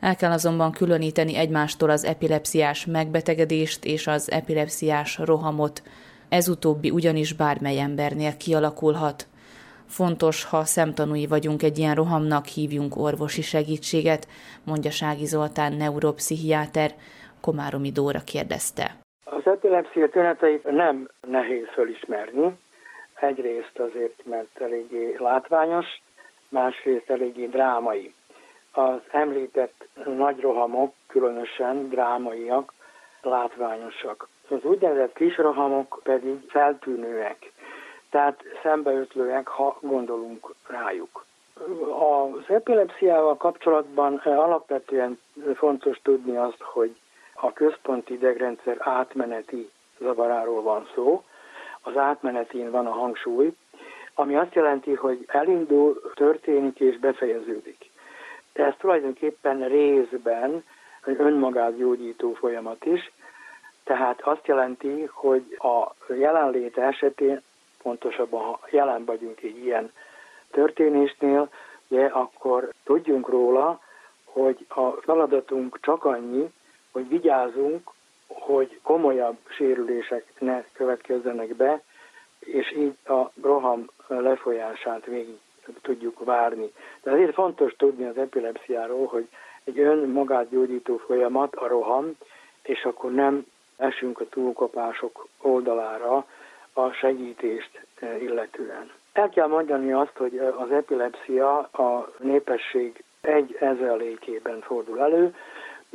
El kell azonban különíteni egymástól az epilepsziás megbetegedést és az epilepsziás rohamot, ez utóbbi ugyanis bármely embernél kialakulhat. Fontos, ha szemtanúi vagyunk egy ilyen rohamnak, hívjunk orvosi segítséget, mondja Sági Zoltán neuropszichiáter, Komáromi Dóra kérdezte. Az epilepszia tüneteit nem nehéz fölismerni, Egyrészt azért, mert eléggé látványos, másrészt eléggé drámai. Az említett nagy rohamok különösen drámaiak, látványosak. Az úgynevezett kis rohamok pedig feltűnőek, tehát szembeötlőek, ha gondolunk rájuk. Az epilepsziával kapcsolatban alapvetően fontos tudni azt, hogy a központi idegrendszer átmeneti zavaráról van szó, az átmenetén van a hangsúly, ami azt jelenti, hogy elindul, történik és befejeződik. De ez tulajdonképpen részben egy önmagát gyógyító folyamat is, tehát azt jelenti, hogy a jelenlét esetén, pontosabban ha jelen vagyunk egy ilyen történésnél, ugye, akkor tudjunk róla, hogy a feladatunk csak annyi, hogy vigyázunk hogy komolyabb sérülések ne következzenek be, és így a roham lefolyását végig tudjuk várni. De azért fontos tudni az epilepsziáról, hogy egy önmagát gyógyító folyamat a roham, és akkor nem esünk a túlkapások oldalára a segítést eh, illetően. El kell mondani azt, hogy az epilepsia a népesség egy ezelékében fordul elő,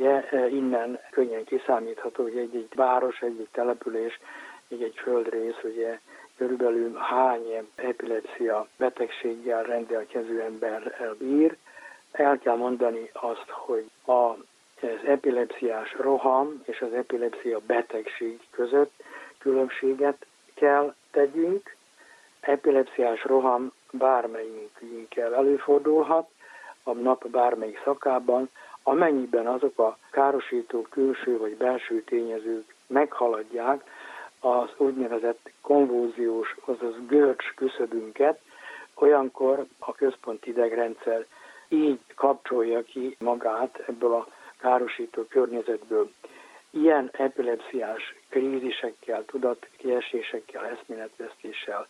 Ugye e, innen könnyen kiszámítható, hogy egy-egy város, egy-egy település, egy-egy földrész, ugye körülbelül hány epilepsia betegséggel rendelkező ember bír. El kell mondani azt, hogy a, az epilepsziás roham és az epilepsia betegség között különbséget kell tegyünk. Epilepsziás roham bármelyikünkkel előfordulhat, a nap bármelyik szakában, amennyiben azok a károsító külső vagy belső tényezők meghaladják az úgynevezett konvulziós, azaz görcs küszöbünket, olyankor a központi idegrendszer így kapcsolja ki magát ebből a károsító környezetből. Ilyen epilepsziás krízisekkel, tudatkiesésekkel, eszméletvesztéssel,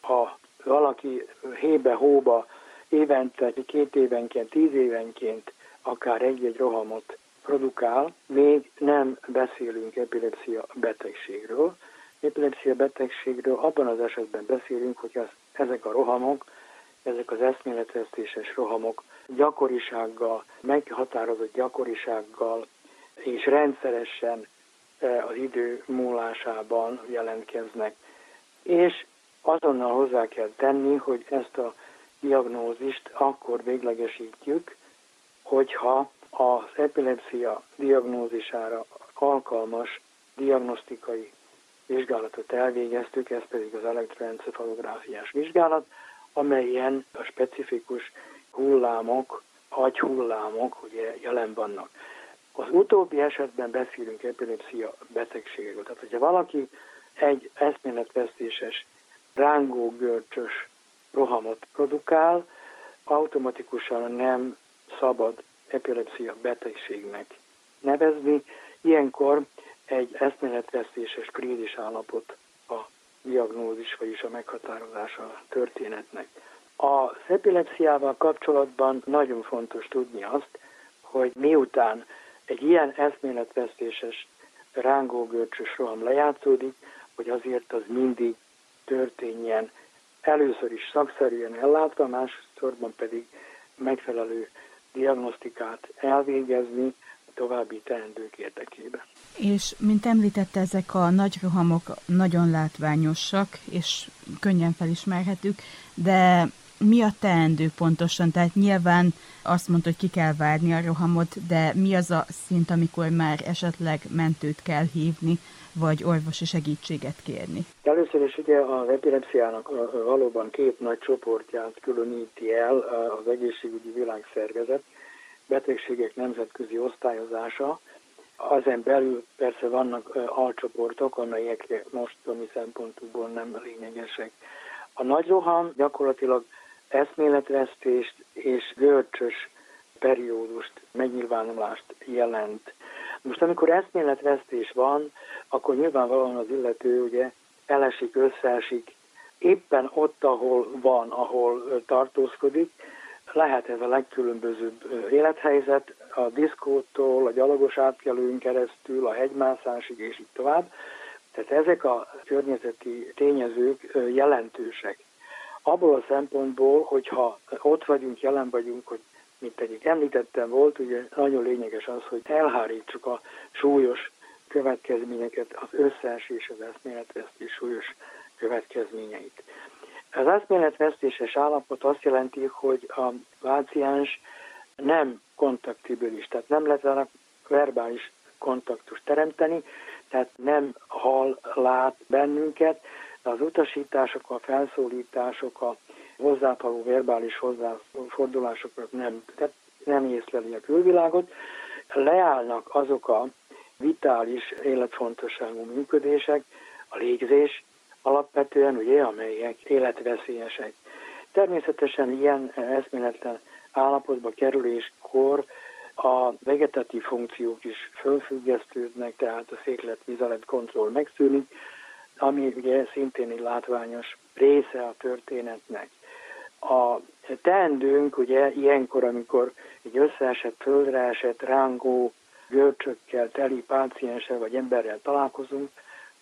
ha valaki hébe-hóba évente, két évenként, tíz évenként akár egy-egy rohamot produkál, még nem beszélünk epilepsia betegségről. Epilepsia betegségről abban az esetben beszélünk, hogy az, ezek a rohamok, ezek az eszméletvesztéses rohamok gyakorisággal, meghatározott gyakorisággal és rendszeresen e, az idő múlásában jelentkeznek. És azonnal hozzá kell tenni, hogy ezt a diagnózist akkor véglegesítjük, hogyha az epilepsia diagnózisára alkalmas diagnosztikai vizsgálatot elvégeztük, ez pedig az elektroencefalográfiás vizsgálat, amelyen a specifikus hullámok, agyhullámok ugye jelen vannak. Az utóbbi esetben beszélünk epilepsia betegségről. Tehát, hogyha valaki egy eszméletvesztéses, rángó görcsös rohamot produkál, automatikusan nem szabad epilepsia betegségnek nevezni. Ilyenkor egy eszméletvesztéses krízis állapot a diagnózis, vagyis a meghatározása a történetnek. A epilepsziával kapcsolatban nagyon fontos tudni azt, hogy miután egy ilyen eszméletvesztéses rángógörcsös roham lejátszódik, hogy azért az mindig történjen először is szakszerűen ellátva, másodszorban pedig megfelelő diagnosztikát elvégezni a további teendők érdekében. És mint említette, ezek a nagy rohamok nagyon látványosak, és könnyen felismerhetők, de mi a teendő pontosan? Tehát nyilván azt mondta, hogy ki kell várni a rohamot, de mi az a szint, amikor már esetleg mentőt kell hívni, vagy orvosi segítséget kérni? Először is ugye az epilepsziának valóban két nagy csoportját különíti el az egészségügyi világszervezet, betegségek nemzetközi osztályozása. Azen belül persze vannak alcsoportok, amelyek most a mi szempontunkból nem lényegesek. A nagy roham gyakorlatilag eszméletvesztést és görcsös periódust, megnyilvánulást jelent. Most amikor eszméletvesztés van, akkor nyilvánvalóan az illető ugye elesik, összeesik, éppen ott, ahol van, ahol tartózkodik, lehet ez a legkülönbözőbb élethelyzet, a diszkótól, a gyalogos átkelőn keresztül, a hegymászásig és így tovább. Tehát ezek a környezeti tényezők jelentősek. Abból a szempontból, hogyha ott vagyunk, jelen vagyunk, hogy mint pedig említettem volt, ugye nagyon lényeges az, hogy elhárítsuk a súlyos következményeket, az összeesés, az eszméletvesztés súlyos következményeit. Az eszméletvesztéses állapot azt jelenti, hogy a páciens nem kontaktibilis, tehát nem lehet vele verbális kontaktust teremteni, tehát nem hall, lát bennünket, de az utasítások, a felszólítások, a hozzávaló verbális hozzáfordulásokat nem, tehát nem észleli a külvilágot, leállnak azok a vitális, életfontosságú működések, a légzés alapvetően, ugye, amelyek életveszélyesek. Természetesen ilyen eszméletlen állapotba kerüléskor a vegetatív funkciók is fölfüggesztődnek, tehát a széklet vizelet kontroll megszűnik, ami ugye szintén egy látványos része a történetnek. A teendőnk ugye ilyenkor, amikor egy összeesett, földre esett, rángó, görcsökkel teli pácienssel vagy emberrel találkozunk,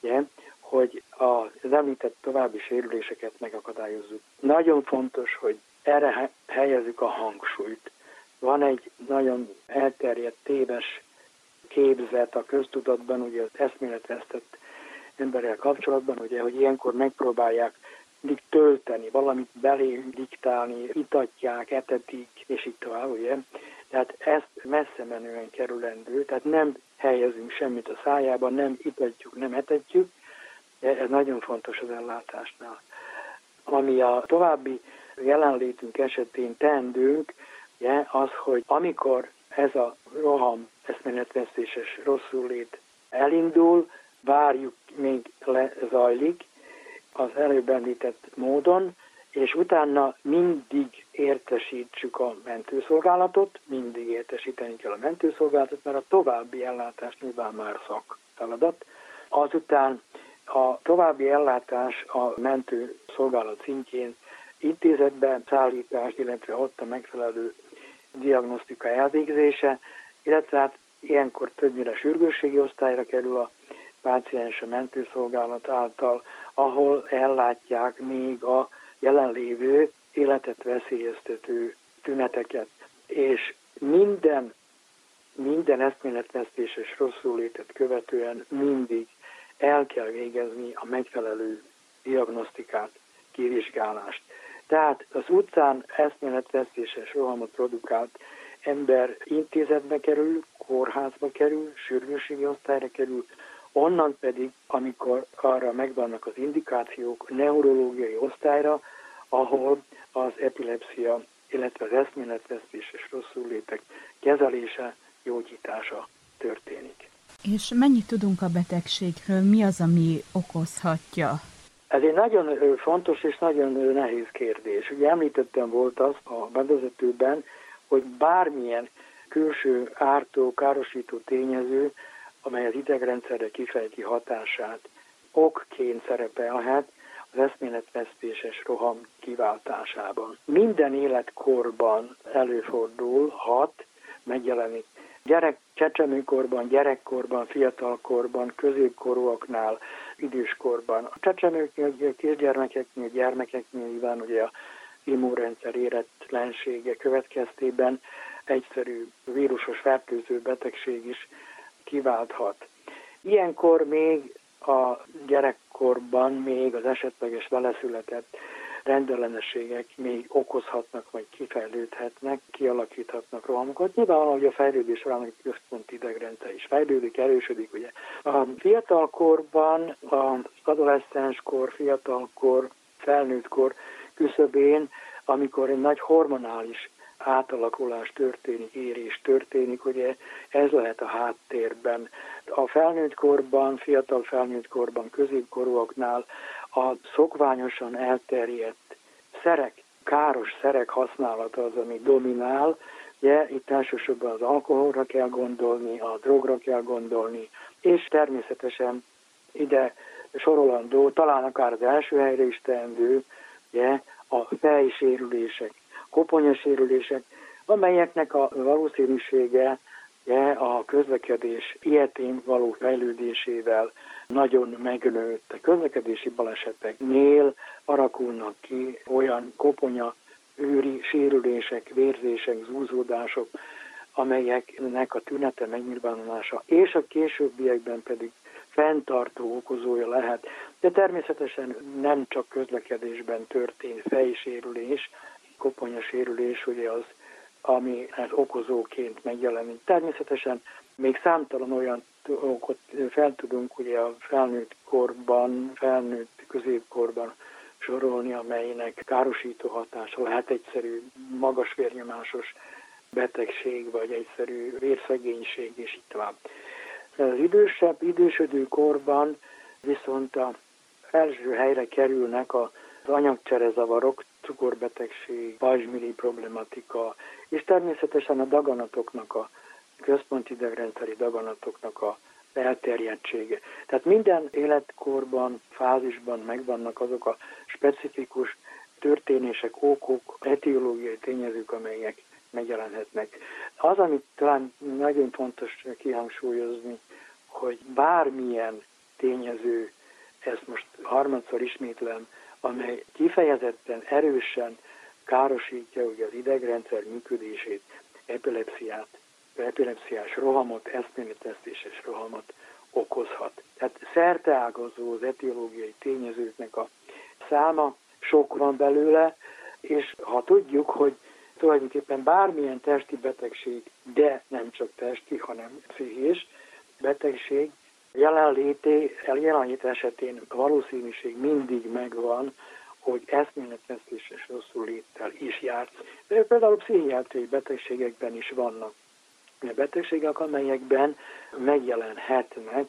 ugye, hogy az említett további sérüléseket megakadályozzuk. Nagyon fontos, hogy erre helyezzük a hangsúlyt. Van egy nagyon elterjedt téves képzet a köztudatban, ugye az eszméletvesztett emberrel kapcsolatban, ugye, hogy ilyenkor megpróbálják mindig tölteni, valamit belé diktálni, itatják, etetik, és így tovább, ugye. Tehát ezt messze menően kerülendő, tehát nem helyezünk semmit a szájába, nem itatjuk, nem etetjük, ez nagyon fontos az ellátásnál. Ami a további jelenlétünk esetén teendőnk, ugye, az, hogy amikor ez a roham eszméletvesztéses rosszul lét elindul, várjuk, még lezajlik az előbb említett módon, és utána mindig értesítsük a mentőszolgálatot, mindig értesíteni kell a mentőszolgálatot, mert a további ellátás nyilván már szak feladat. Azután a további ellátás a mentőszolgálat szintjén intézetben szállítás, illetve ott a megfelelő diagnosztika elvégzése, illetve hát ilyenkor többnyire sürgősségi osztályra kerül a páciens a mentőszolgálat által, ahol ellátják még a jelenlévő életet veszélyeztető tüneteket. És minden, minden eszméletvesztéses rosszullétet követően mindig el kell végezni a megfelelő diagnosztikát, kivizsgálást. Tehát az utcán eszméletvesztéses rohamot produkált ember intézetbe kerül, kórházba kerül, sürgőségi osztályra kerül, onnan pedig, amikor arra megvannak az indikációk, neurológiai osztályra, ahol az epilepsia, illetve az eszméletvesztéses rosszullétek kezelése, gyógyítása történik. És mennyit tudunk a betegségről? Mi az, ami okozhatja? Ez egy nagyon fontos és nagyon nehéz kérdés. Ugye említettem volt azt a bevezetőben, hogy bármilyen külső ártó, károsító tényező, amely az idegrendszerre kifejti hatását, okként szerepelhet az eszméletvesztéses roham kiváltásában. Minden életkorban előfordulhat, megjelenik gyerek, csecsemőkorban, gyerekkorban, fiatalkorban, középkorúaknál, időskorban. A csecsemőknél, kisgyermekeknél, gyermekeknél nyilván ugye a immunrendszer éretlensége következtében egyszerű vírusos fertőző betegség is kiválthat. Ilyenkor még a gyerekkorban még az esetleges veleszületett rendellenességek még okozhatnak, vagy kifejlődhetnek, kialakíthatnak rohamokat. Nyilvánvalóan, hogy a fejlődés során a központi idegrendszer is fejlődik, erősödik. Ugye. A fiatalkorban, az adolescenskor, fiatalkor, felnőttkor küszöbén, amikor egy nagy hormonális átalakulás történik, érés történik, ugye ez lehet a háttérben. A felnőtt korban, fiatal felnőtt korban, középkorúaknál a szokványosan elterjedt szerek, káros szerek használata az, ami dominál. Ugye, itt elsősorban az alkoholra kell gondolni, a drogra kell gondolni, és természetesen ide sorolandó, talán akár az első helyre is teendő, ugye, a fejsérülések, koponyasérülések, amelyeknek a valószínűsége ugye, a közlekedés ilyetén való fejlődésével nagyon megnőtt. A közlekedési baleseteknél alakulnak ki olyan koponya őri sérülések, vérzések, zúzódások, amelyeknek a tünete megnyilvánulása, és a későbbiekben pedig fenntartó okozója lehet. De természetesen nem csak közlekedésben történt fejsérülés, koponyasérülés, ugye az, ami ez okozóként megjelenik. Természetesen még számtalan olyan okot fel tudunk ugye a felnőtt korban, felnőtt középkorban sorolni, amelynek károsító hatása lehet egyszerű magas vérnyomásos betegség, vagy egyszerű vérszegénység, és így tovább. Az idősebb, idősödő korban viszont a első helyre kerülnek az anyagcserezavarok, cukorbetegség, pajzsmiri problematika, és természetesen a daganatoknak a központi idegrendszeri daganatoknak a elterjedtsége. Tehát minden életkorban, fázisban megvannak azok a specifikus történések, okok, etiológiai tényezők, amelyek megjelenhetnek. Az, amit talán nagyon fontos kihangsúlyozni, hogy bármilyen tényező, ezt most harmadszor ismétlem, amely kifejezetten erősen károsítja ugye az idegrendszer működését, epilepsziát, epilepsziás rohamot, eszméletesztéses rohamot okozhat. Tehát szerteágazó az etiológiai tényezőknek a száma, sok van belőle, és ha tudjuk, hogy tulajdonképpen bármilyen testi betegség, de nem csak testi, hanem pszichés betegség, jelenlété, jelenlét esetén valószínűség mindig megvan, hogy eszméletvesztéses rosszul léttel is járt. Például pszichiátriai betegségekben is vannak betegségek, amelyekben megjelenhetnek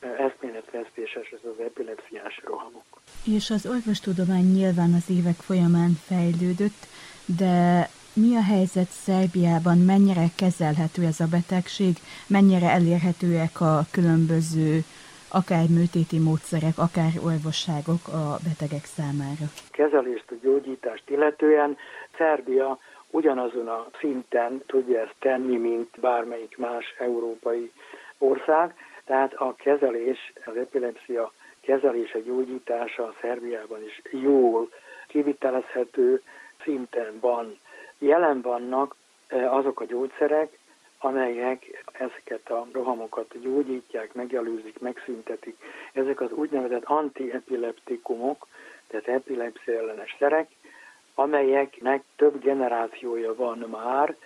eszméletvesztéses, ez az epilepsziás rohamok. És az orvostudomány nyilván az évek folyamán fejlődött, de mi a helyzet Szerbiában, mennyire kezelhető ez a betegség, mennyire elérhetőek a különböző akár műtéti módszerek, akár orvosságok a betegek számára? Kezelést, a gyógyítást illetően Szerbia ugyanazon a szinten tudja ezt tenni, mint bármelyik más európai ország. Tehát a kezelés, az epilepsia kezelése, gyógyítása Szerbiában is jól kivitelezhető szinten van. Jelen vannak azok a gyógyszerek, amelyek ezeket a rohamokat gyógyítják, megelőzik, megszüntetik. Ezek az úgynevezett antiepileptikumok, tehát epilepsia ellenes szerek, amelyeknek több generációja van már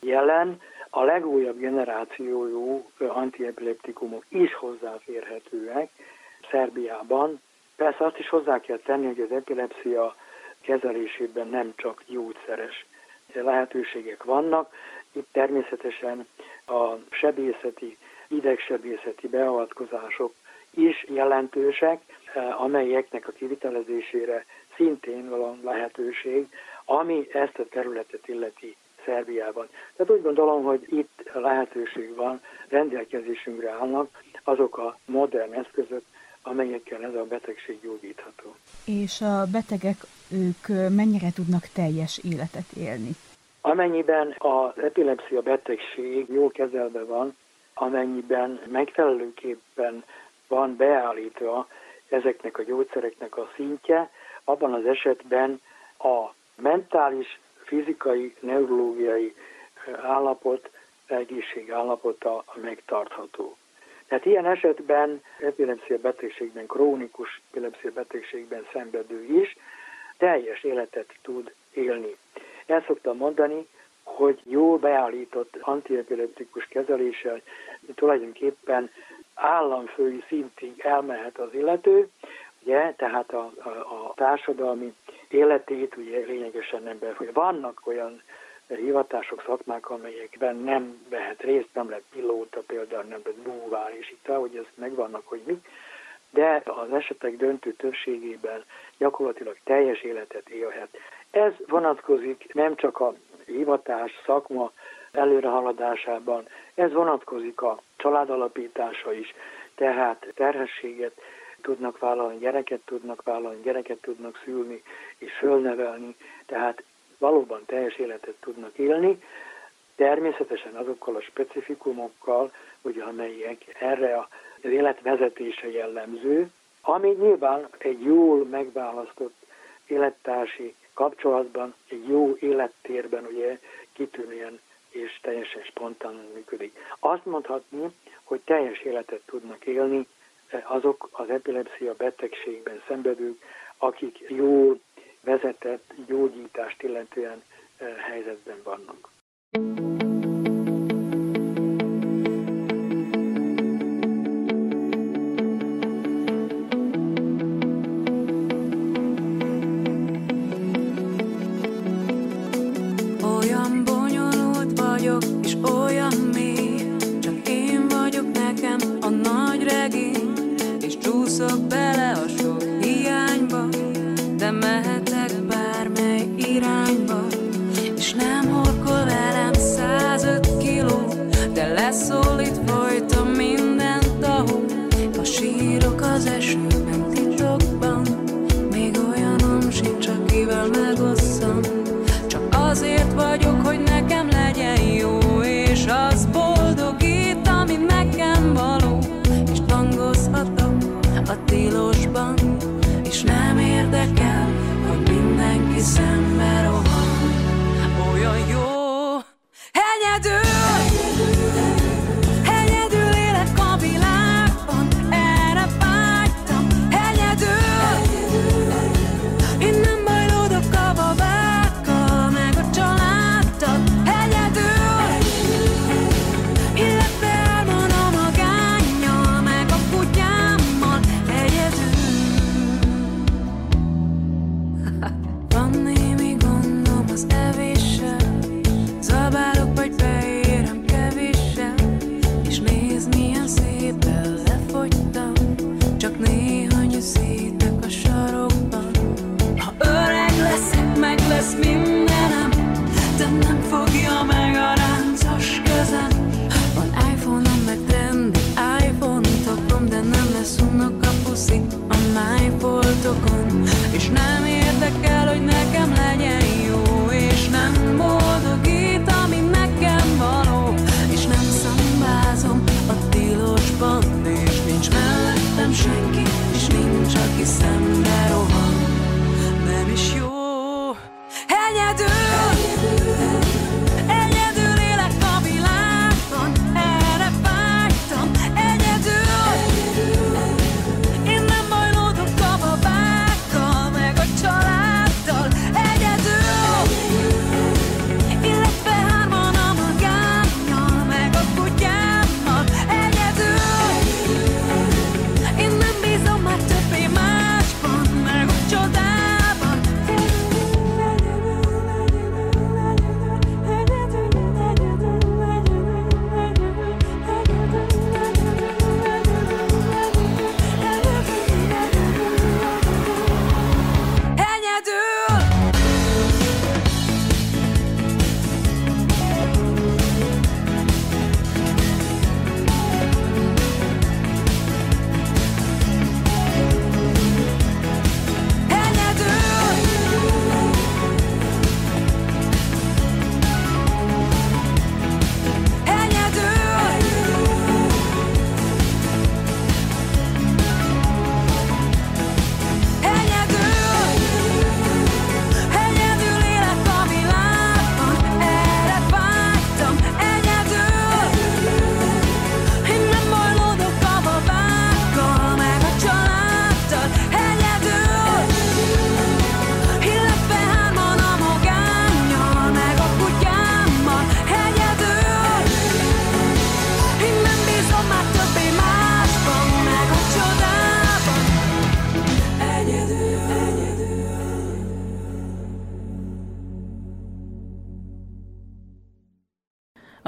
jelen, a legújabb generációjú antiepileptikumok is hozzáférhetőek Szerbiában. Persze azt is hozzá kell tenni, hogy az epilepsia kezelésében nem csak gyógyszeres lehetőségek vannak. Itt természetesen a sebészeti, idegsebészeti beavatkozások is jelentősek, amelyeknek a kivitelezésére szintén van lehetőség, ami ezt a területet illeti Szerbiában. Tehát úgy gondolom, hogy itt lehetőség van, rendelkezésünkre állnak azok a modern eszközök, amelyekkel ez a betegség gyógyítható. És a betegek, ők mennyire tudnak teljes életet élni? Amennyiben az epilepsia betegség jól kezelve van, amennyiben megfelelőképpen van beállítva ezeknek a gyógyszereknek a szintje, abban az esetben a mentális, fizikai, neurológiai állapot, egészség állapota megtartható. Tehát ilyen esetben epilepsia betegségben, krónikus epilepsia betegségben szenvedő is teljes életet tud élni. El szoktam mondani, hogy jól beállított antiepileptikus kezeléssel tulajdonképpen államfői szintig elmehet az illető, ugye, tehát a, a, a társadalmi életét ugye lényegesen nem befolyja. Vannak olyan hivatások, szakmák, amelyekben nem vehet részt, nem lett pilóta, például nem lett búvár, és itt hogy ez megvannak, hogy mi, de az esetek döntő többségében gyakorlatilag teljes életet élhet. Ez vonatkozik nem csak a hivatás, szakma előrehaladásában, ez vonatkozik a családalapítása is, tehát terhességet tudnak vállalni, gyereket tudnak vállalni, gyereket tudnak szülni és fölnevelni, tehát valóban teljes életet tudnak élni, természetesen azokkal a specifikumokkal, ugye, amelyek erre az életvezetése jellemző, ami nyilván egy jól megválasztott élettársi kapcsolatban, egy jó élettérben ugye kitűnően és teljesen spontán működik. Azt mondhatni, hogy teljes életet tudnak élni azok az epilepsia betegségben szenvedők, akik jól vezetett gyógyítást illetően helyzetben vannak.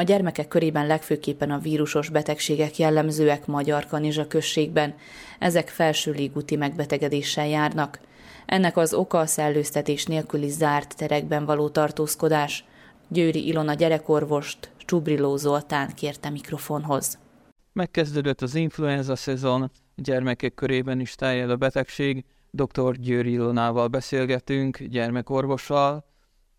Gyermekek körében legfőképpen a vírusos betegségek jellemzőek Magyar Kanizsa községben. Ezek felső légúti megbetegedéssel járnak. Ennek az oka a szellőztetés nélküli zárt terekben való tartózkodás. Győri Ilona gyerekorvost Csubriló Zoltán kérte mikrofonhoz. Megkezdődött az influenza szezon, gyermekek körében is terjed a betegség. Dr. Győri Ilonával beszélgetünk, gyermekorvossal.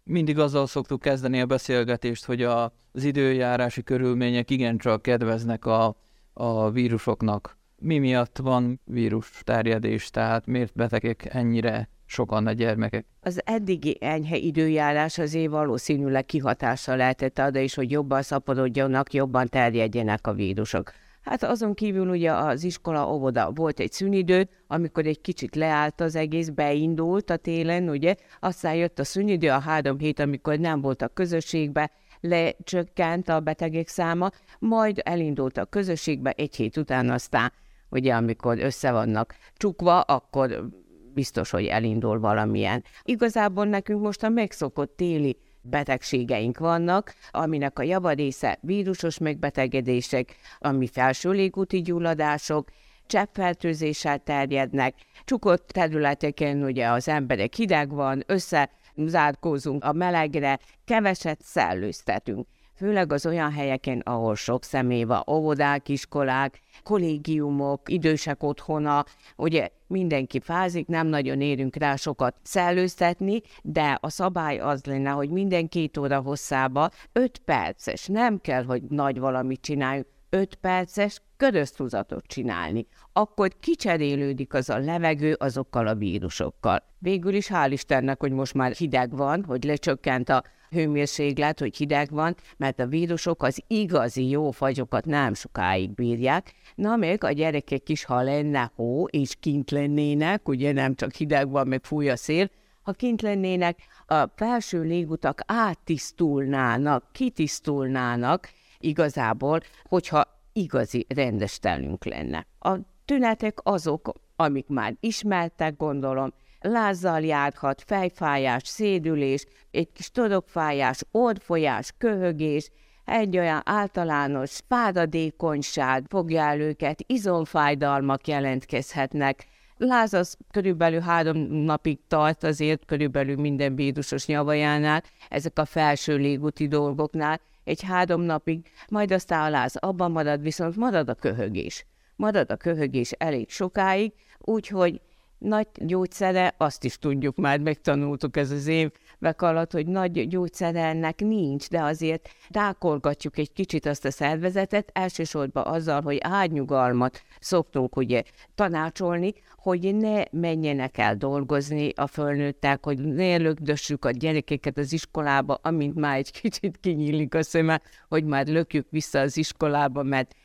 Mindig azzal szoktuk kezdeni a beszélgetést, hogy a, az időjárási körülmények igencsak kedveznek a, a vírusoknak. Mi miatt van vírus terjedés, tehát miért betegek ennyire sokan a gyermekek. Az eddigi enyhe időjárás azért valószínűleg kihatással lehetett arra is, hogy jobban szaporodjanak, jobban terjedjenek a vírusok. Hát azon kívül ugye az iskola, óvoda volt egy szünidő, amikor egy kicsit leállt az egész, beindult a télen, ugye, aztán jött a szünidő, a három hét, amikor nem volt a közösségbe, lecsökkent a betegek száma, majd elindult a közösségbe, egy hét után aztán, ugye, amikor össze vannak csukva, akkor biztos, hogy elindul valamilyen. Igazából nekünk most a megszokott téli betegségeink vannak, aminek a javarésze vírusos megbetegedések, ami felső légúti gyulladások, cseppfertőzéssel terjednek, csukott területeken ugye az emberek hideg van, összezárkózunk a melegre, keveset szellőztetünk. Főleg az olyan helyeken, ahol sok személy van, óvodák, iskolák, kollégiumok, idősek otthona, ugye mindenki fázik, nem nagyon érünk rá sokat szellőztetni, de a szabály az lenne, hogy minden két óra hosszába 5 perces, nem kell, hogy nagy valamit csináljunk, 5 perces köröztuzatot csinálni. Akkor kicserélődik az a levegő azokkal a vírusokkal. Végül is hál' Istennek, hogy most már hideg van, hogy lecsökkent a hőmérséklet, hogy hideg van, mert a vírusok az igazi jó fagyokat nem sokáig bírják. Na még a gyerekek is, ha lenne hó, és kint lennének, ugye nem csak hideg van, meg fúj a szél, ha kint lennének, a felső légutak áttisztulnának, kitisztulnának igazából, hogyha igazi rendes telünk lenne. A tünetek azok, amik már ismertek, gondolom, lázzal járhat, fejfájás, szédülés, egy kis torokfájás, orrfolyás, köhögés, egy olyan általános fáradékonyság fogja el őket, izomfájdalmak jelentkezhetnek. Láz az körülbelül három napig tart azért körülbelül minden vírusos nyavajánál, ezek a felső légúti dolgoknál, egy három napig, majd aztán a láz abban marad, viszont marad a köhögés. Marad a köhögés elég sokáig, úgyhogy nagy gyógyszere, azt is tudjuk már, megtanultuk ez az évek alatt, hogy nagy gyógyszere ennek nincs, de azért rákolgatjuk egy kicsit azt a szervezetet, elsősorban azzal, hogy ágynyugalmat szoktunk ugye tanácsolni, hogy ne menjenek el dolgozni a fölnőttek, hogy ne lökdössük a gyerekeket az iskolába, amint már egy kicsit kinyílik a szeme, hogy már lökjük vissza az iskolába, mert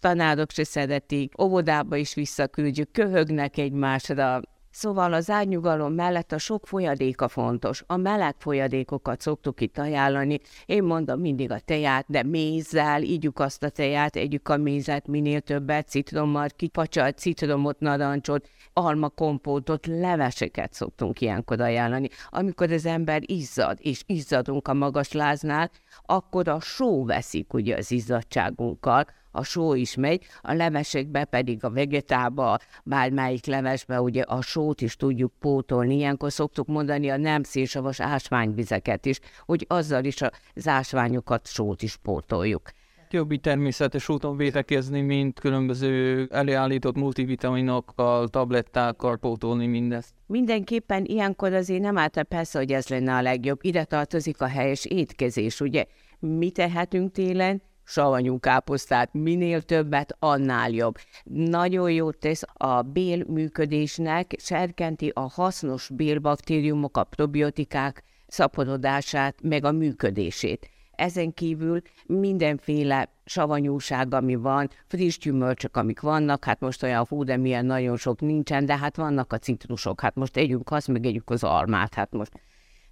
tanárok se szeretik, óvodába is visszaküldjük, köhögnek egymásra, Szóval az árnyugalom mellett a sok folyadéka fontos. A meleg folyadékokat szoktuk itt ajánlani. Én mondom mindig a teját, de mézzel, ígyük azt a teját, együk a mézet minél többet, citrommal, kipacsalt citromot, narancsot, alma kompótot, leveseket szoktunk ilyenkor ajánlani. Amikor az ember izzad, és izzadunk a magas láznál, akkor a só veszik ugye az izzadságunkkal, a só is megy, a levesekbe pedig a vegetába, bármelyik levesbe ugye a sót is tudjuk pótolni. Ilyenkor szoktuk mondani a nem szélsavas ásványvizeket is, hogy azzal is az ásványokat, sót is pótoljuk jobb természetes úton védekezni, mint különböző előállított multivitaminokkal, tablettákkal pótolni mindezt. Mindenképpen ilyenkor azért nem állt persze, hogy ez lenne a legjobb. Ide tartozik a helyes étkezés, ugye? Mi tehetünk télen? Savanyú káposztát, minél többet, annál jobb. Nagyon jót tesz a bél működésnek, serkenti a hasznos bélbaktériumok, a probiotikák szaporodását, meg a működését. Ezen kívül mindenféle savanyúság, ami van, friss gyümölcsök, amik vannak, hát most olyan hú, de milyen nagyon sok nincsen, de hát vannak a citrusok, hát most együnk azt, meg együk az almát, hát most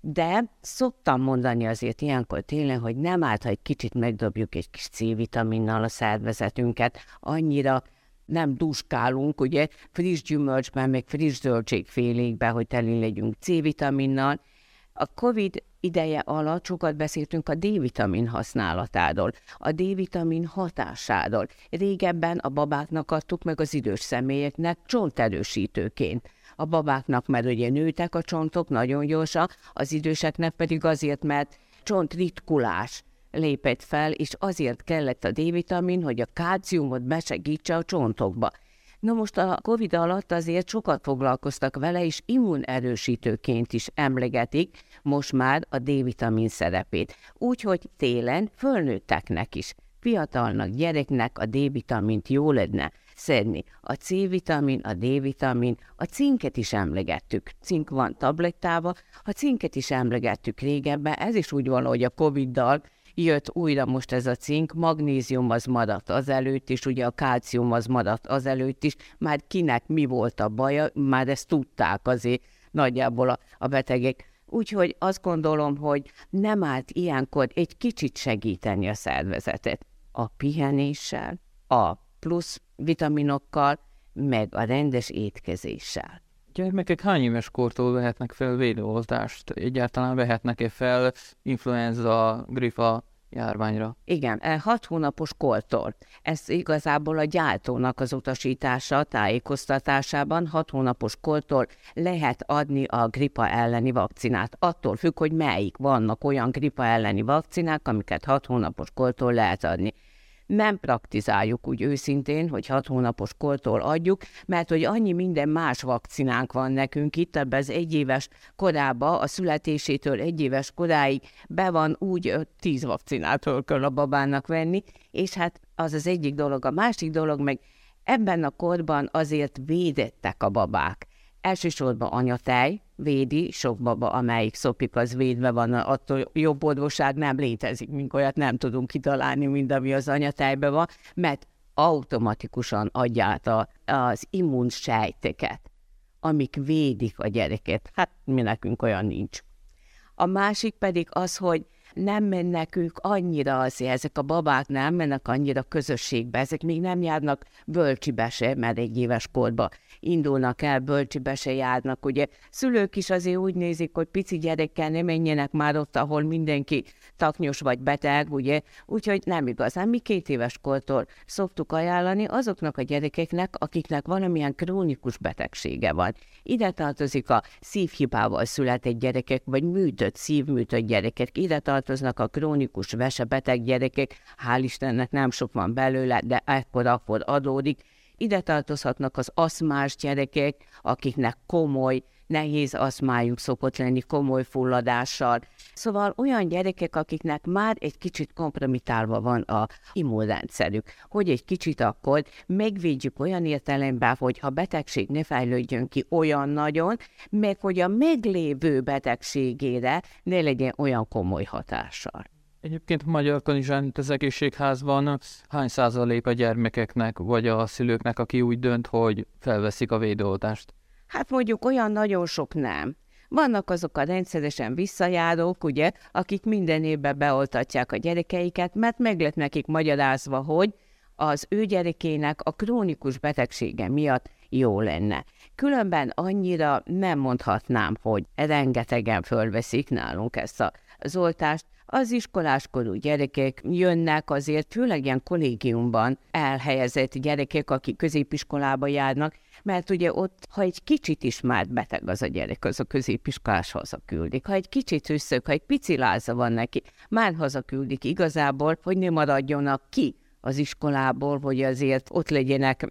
de szoktam mondani azért ilyenkor tényleg, hogy nem állt, ha egy kicsit megdobjuk egy kis C-vitaminnal a szervezetünket, annyira nem duskálunk, ugye, friss gyümölcsben, meg friss zöldségfélékben, hogy teli legyünk C-vitaminnal. A COVID ideje alatt sokat beszéltünk a D-vitamin használatáról, a D-vitamin hatásáról. Régebben a babáknak adtuk meg az idős személyeknek csonterősítőként. A babáknak, mert ugye nőtek a csontok nagyon gyorsan, az időseknek pedig azért, mert csontritkulás lépett fel, és azért kellett a D-vitamin, hogy a kálciumot besegítse a csontokba. Na most a Covid alatt azért sokat foglalkoztak vele, és immunerősítőként is emlegetik most már a D-vitamin szerepét. Úgyhogy télen fölnőtteknek is, fiatalnak, gyereknek a D-vitamint jó lenne szedni. A C-vitamin, a D-vitamin, a cinket is emlegettük. Cink van tablettában, a cinket is emlegettük régebben, ez is úgy van, hogy a Covid-dal jött újra most ez a cink, magnézium az maradt azelőtt is, ugye a kálcium az maradt azelőtt is, már kinek mi volt a baja, már ezt tudták azért nagyjából a, a betegek. Úgyhogy azt gondolom, hogy nem állt ilyenkor egy kicsit segíteni a szervezetet. A pihenéssel, a plusz vitaminokkal, meg a rendes étkezéssel. Gyermekek hány éves kortól vehetnek fel védőoltást? Egyáltalán vehetnek-e fel influenza, grifa járványra? Igen, e, hat hónapos kortól. Ez igazából a gyártónak az utasítása, tájékoztatásában hat hónapos kortól lehet adni a gripa elleni vakcinát. Attól függ, hogy melyik vannak olyan gripa elleni vakcinák, amiket hat hónapos kortól lehet adni nem praktizáljuk úgy őszintén, hogy hat hónapos kortól adjuk, mert hogy annyi minden más vakcinánk van nekünk itt, ebbe az egyéves korába, a születésétől egyéves koráig be van úgy tíz vakcinától kell a babának venni, és hát az az egyik dolog. A másik dolog meg ebben a korban azért védettek a babák. Elsősorban anyatej védi, sok baba, amelyik szopik, az védve van, attól jobb orvosság nem létezik, mint olyat nem tudunk kitalálni, mint ami az anyatejben van, mert automatikusan adja a, az immunsejteket, amik védik a gyereket. Hát mi nekünk olyan nincs. A másik pedig az, hogy nem mennek ők annyira azért, ezek a babák nem mennek annyira közösségbe, ezek még nem járnak bölcsibe se, mert egy éves korba indulnak el, bölcsibe se járnak, ugye. Szülők is azért úgy nézik, hogy pici gyerekkel ne menjenek már ott, ahol mindenki taknyos vagy beteg, ugye, úgyhogy nem igazán. Mi két éves kortól szoktuk ajánlani azoknak a gyerekeknek, akiknek valamilyen krónikus betegsége van. Ide tartozik a szívhibával született gyerekek, vagy műtött, szívműtött gyerekek, ide tartoznak a krónikus vesebeteg gyerekek, hál' Istennek nem sok van belőle, de ekkor-akkor adódik, ide tartozhatnak az aszmás gyerekek, akiknek komoly nehéz aszmájuk szokott lenni komoly fulladással. Szóval olyan gyerekek, akiknek már egy kicsit kompromitálva van a immunrendszerük, hogy egy kicsit akkor megvédjük olyan értelemben, hogy ha betegség ne fejlődjön ki olyan nagyon, meg hogy a meglévő betegségére ne legyen olyan komoly hatással. Egyébként Magyar Kanizsánit az egészségházban hány százalék a gyermekeknek vagy a szülőknek, aki úgy dönt, hogy felveszik a védőoltást? Hát mondjuk olyan nagyon sok nem. Vannak azok a rendszeresen visszajárók, ugye, akik minden évben beoltatják a gyerekeiket, mert meg lett nekik magyarázva, hogy az ő gyerekének a krónikus betegsége miatt jó lenne. Különben annyira nem mondhatnám, hogy rengetegen fölveszik nálunk ezt az oltást, az iskoláskorú gyerekek jönnek azért, főleg ilyen kollégiumban elhelyezett gyerekek, akik középiskolába járnak, mert ugye ott, ha egy kicsit is már beteg az a gyerek, az a középiskolás hazaküldik. Ha egy kicsit összök, ha egy pici láza van neki, már hazaküldik igazából, hogy ne maradjonak ki az iskolából, hogy azért ott legyenek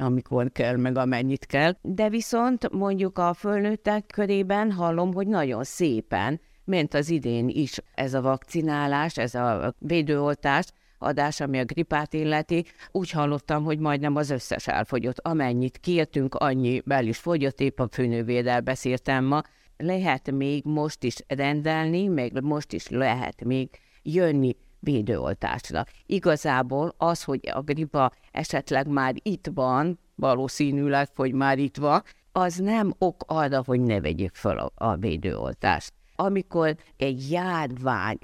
amikor kell, meg amennyit kell. De viszont mondjuk a fölnőttek körében hallom, hogy nagyon szépen ment az idén is ez a vakcinálás, ez a védőoltás, adás, ami a gripát illeti, úgy hallottam, hogy majdnem az összes elfogyott. Amennyit kértünk, annyi bel is fogyott, épp a főnővédel beszéltem ma. Lehet még most is rendelni, meg most is lehet még jönni védőoltásra. Igazából az, hogy a gripa esetleg már itt van, valószínűleg, hogy már itt van, az nem ok arra, hogy ne vegyük fel a, a védőoltást amikor egy járvány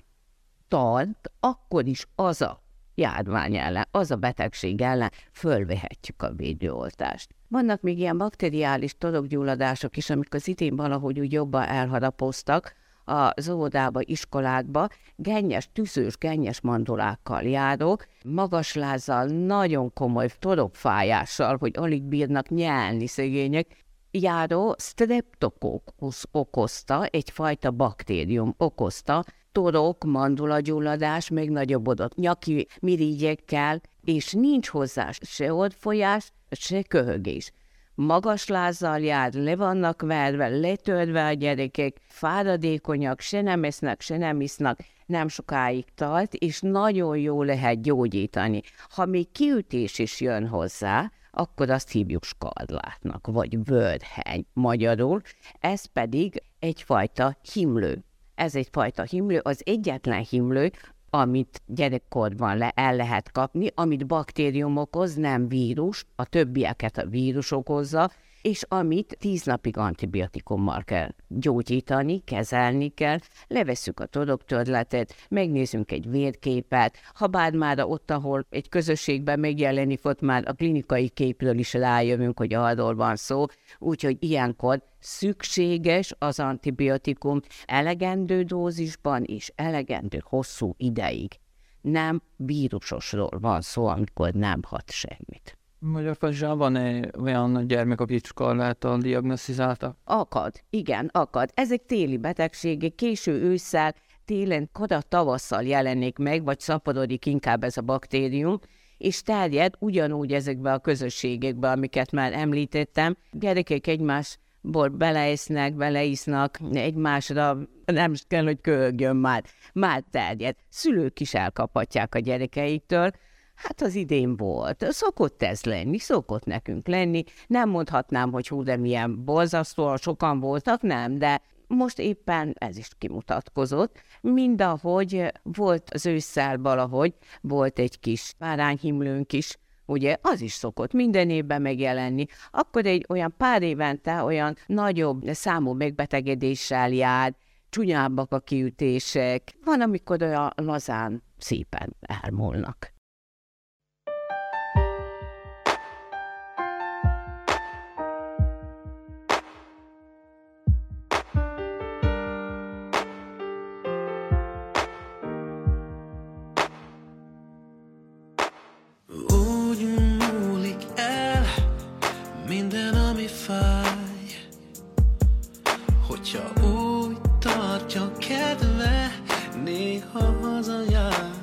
tart, akkor is az a járvány ellen, az a betegség ellen fölvehetjük a védőoltást. Vannak még ilyen bakteriális torokgyulladások is, amik az idén valahogy úgy jobban elharapoztak, az óvodába, iskolákba, gennyes, tűzős, gennyes mandulákkal járok, magas lázzal, nagyon komoly torokfájással, hogy alig bírnak nyelni szegények, járó streptokokus okozta, egyfajta baktérium okozta, torok, mandulagyulladás, még nagyobbodott nyaki mirigyekkel, és nincs hozzá se orfolyás, se köhögés. Magas lázzal jár, le vannak verve, letörve a gyerekek, fáradékonyak, se nem esznek, se nem isznak, nem sokáig tart, és nagyon jó lehet gyógyítani. Ha még kiütés is jön hozzá, akkor azt hívjuk skarlátnak, vagy vörheny magyarul, ez pedig egyfajta himlő. Ez egyfajta himlő, az egyetlen himlő, amit gyerekkorban le, el lehet kapni, amit baktérium okoz, nem vírus, a többieket a vírus okozza, és amit tíz napig antibiotikummal kell gyógyítani, kezelni kell, levesszük a todoktörletet, megnézzünk egy vérképet, ha bár már ott, ahol egy közösségben megjelenik, ott már a klinikai képről is rájövünk, hogy arról van szó, úgyhogy ilyenkor szükséges az antibiotikum elegendő dózisban és elegendő hosszú ideig. Nem vírusosról van szó, amikor nem hat semmit. Magyar fazsán van-e olyan gyermek, akit skarláttal diagnosztizáltak? Akad, igen, akad. Ezek téli betegségek, késő ősszel, télen, koda tavasszal jelenik meg, vagy szaporodik inkább ez a baktérium, és terjed ugyanúgy ezekbe a közösségekbe, amiket már említettem. Gyerekek egymásból beleisznek, beleisznak egymásra, nem kell, hogy köhögjön már, már terjed. Szülők is elkaphatják a gyerekeiktől, Hát az idén volt. Szokott ez lenni, szokott nekünk lenni. Nem mondhatnám, hogy hú, de milyen borzasztó, sokan voltak, nem, de most éppen ez is kimutatkozott. Mindahogy volt az ősszel valahogy, volt egy kis párányhimlőnk is, ugye, az is szokott minden évben megjelenni, akkor egy olyan pár évente olyan nagyobb számú megbetegedéssel jár, csúnyábbak a kiütések, van, amikor olyan lazán szépen elmúlnak. cause I am.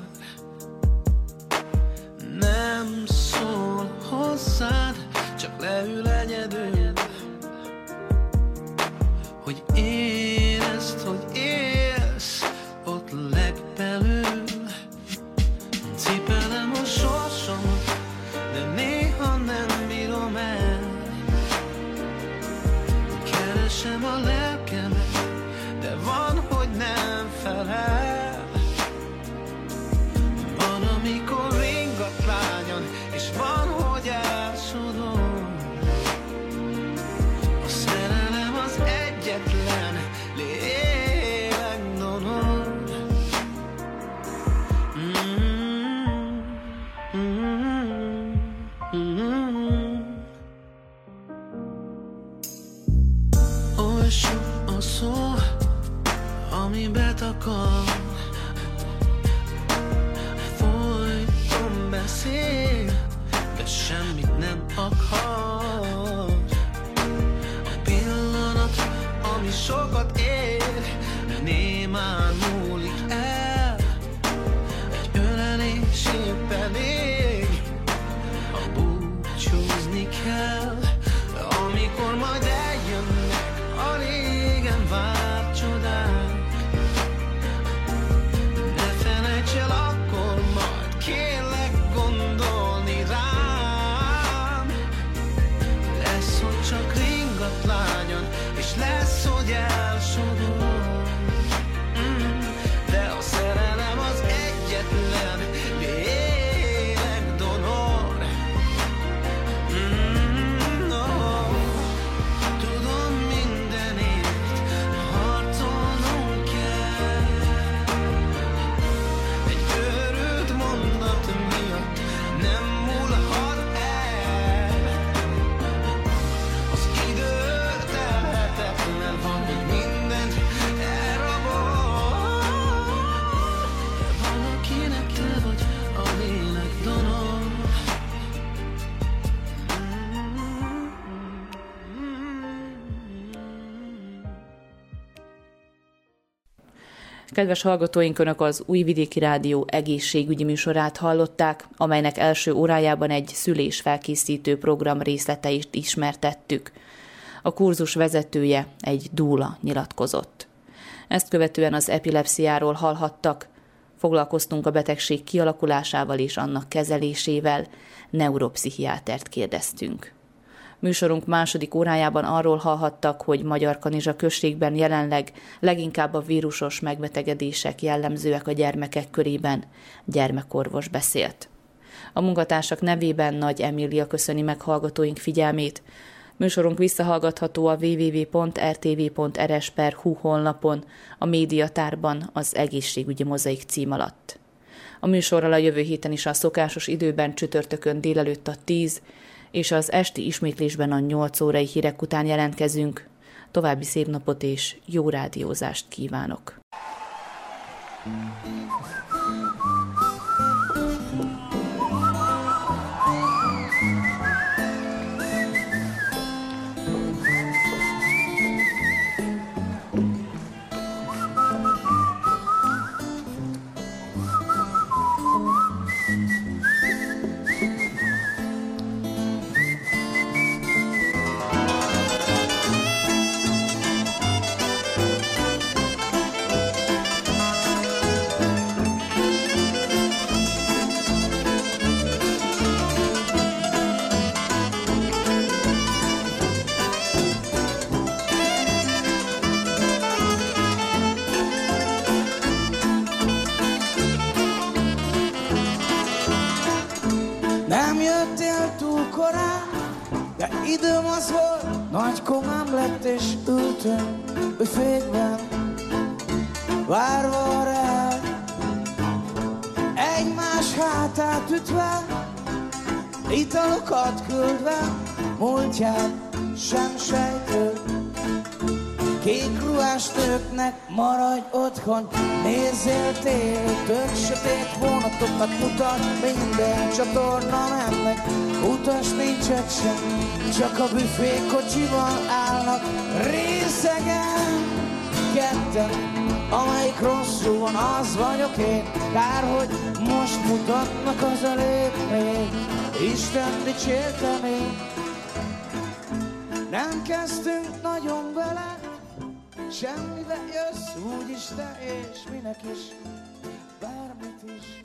Kedves hallgatóink, Önök az Újvidéki Rádió egészségügyi műsorát hallották, amelynek első órájában egy szülés felkészítő program részleteit ismertettük. A kurzus vezetője egy dúla nyilatkozott. Ezt követően az epilepsziáról hallhattak, foglalkoztunk a betegség kialakulásával és annak kezelésével, neuropszichiátert kérdeztünk. Műsorunk második órájában arról hallhattak, hogy Magyar Kanizsa községben jelenleg leginkább a vírusos megbetegedések jellemzőek a gyermekek körében. Gyermekorvos beszélt. A munkatársak nevében Nagy Emília köszöni meg hallgatóink figyelmét. Műsorunk visszahallgatható a www.rtv.rs.hu honlapon, a médiatárban az egészségügyi mozaik cím alatt. A műsorral a jövő héten is a szokásos időben csütörtökön délelőtt a 10 és az esti ismétlésben a 8 órai hírek után jelentkezünk. További szép napot és jó rádiózást kívánok! Nem időm az volt, nagy komám lett és ültünk büfékben, várva rá. Egymás hátát ütve, italokat küldve, múltját sem sejtő. Kék ruhás nőknek maradj otthon, nézzél tél, tök sötét vonatokat mutat, minden csatorna mennek, utas nincs sem, csak a büfé kocsival állnak részegen, ketten, amelyik rosszul van, az vagyok én, kár, hogy most mutatnak az elég még, Isten dicsérteni. Nem kezdtünk nagyon vele, Semmivel jössz, úgyis te és minek is, bármit is.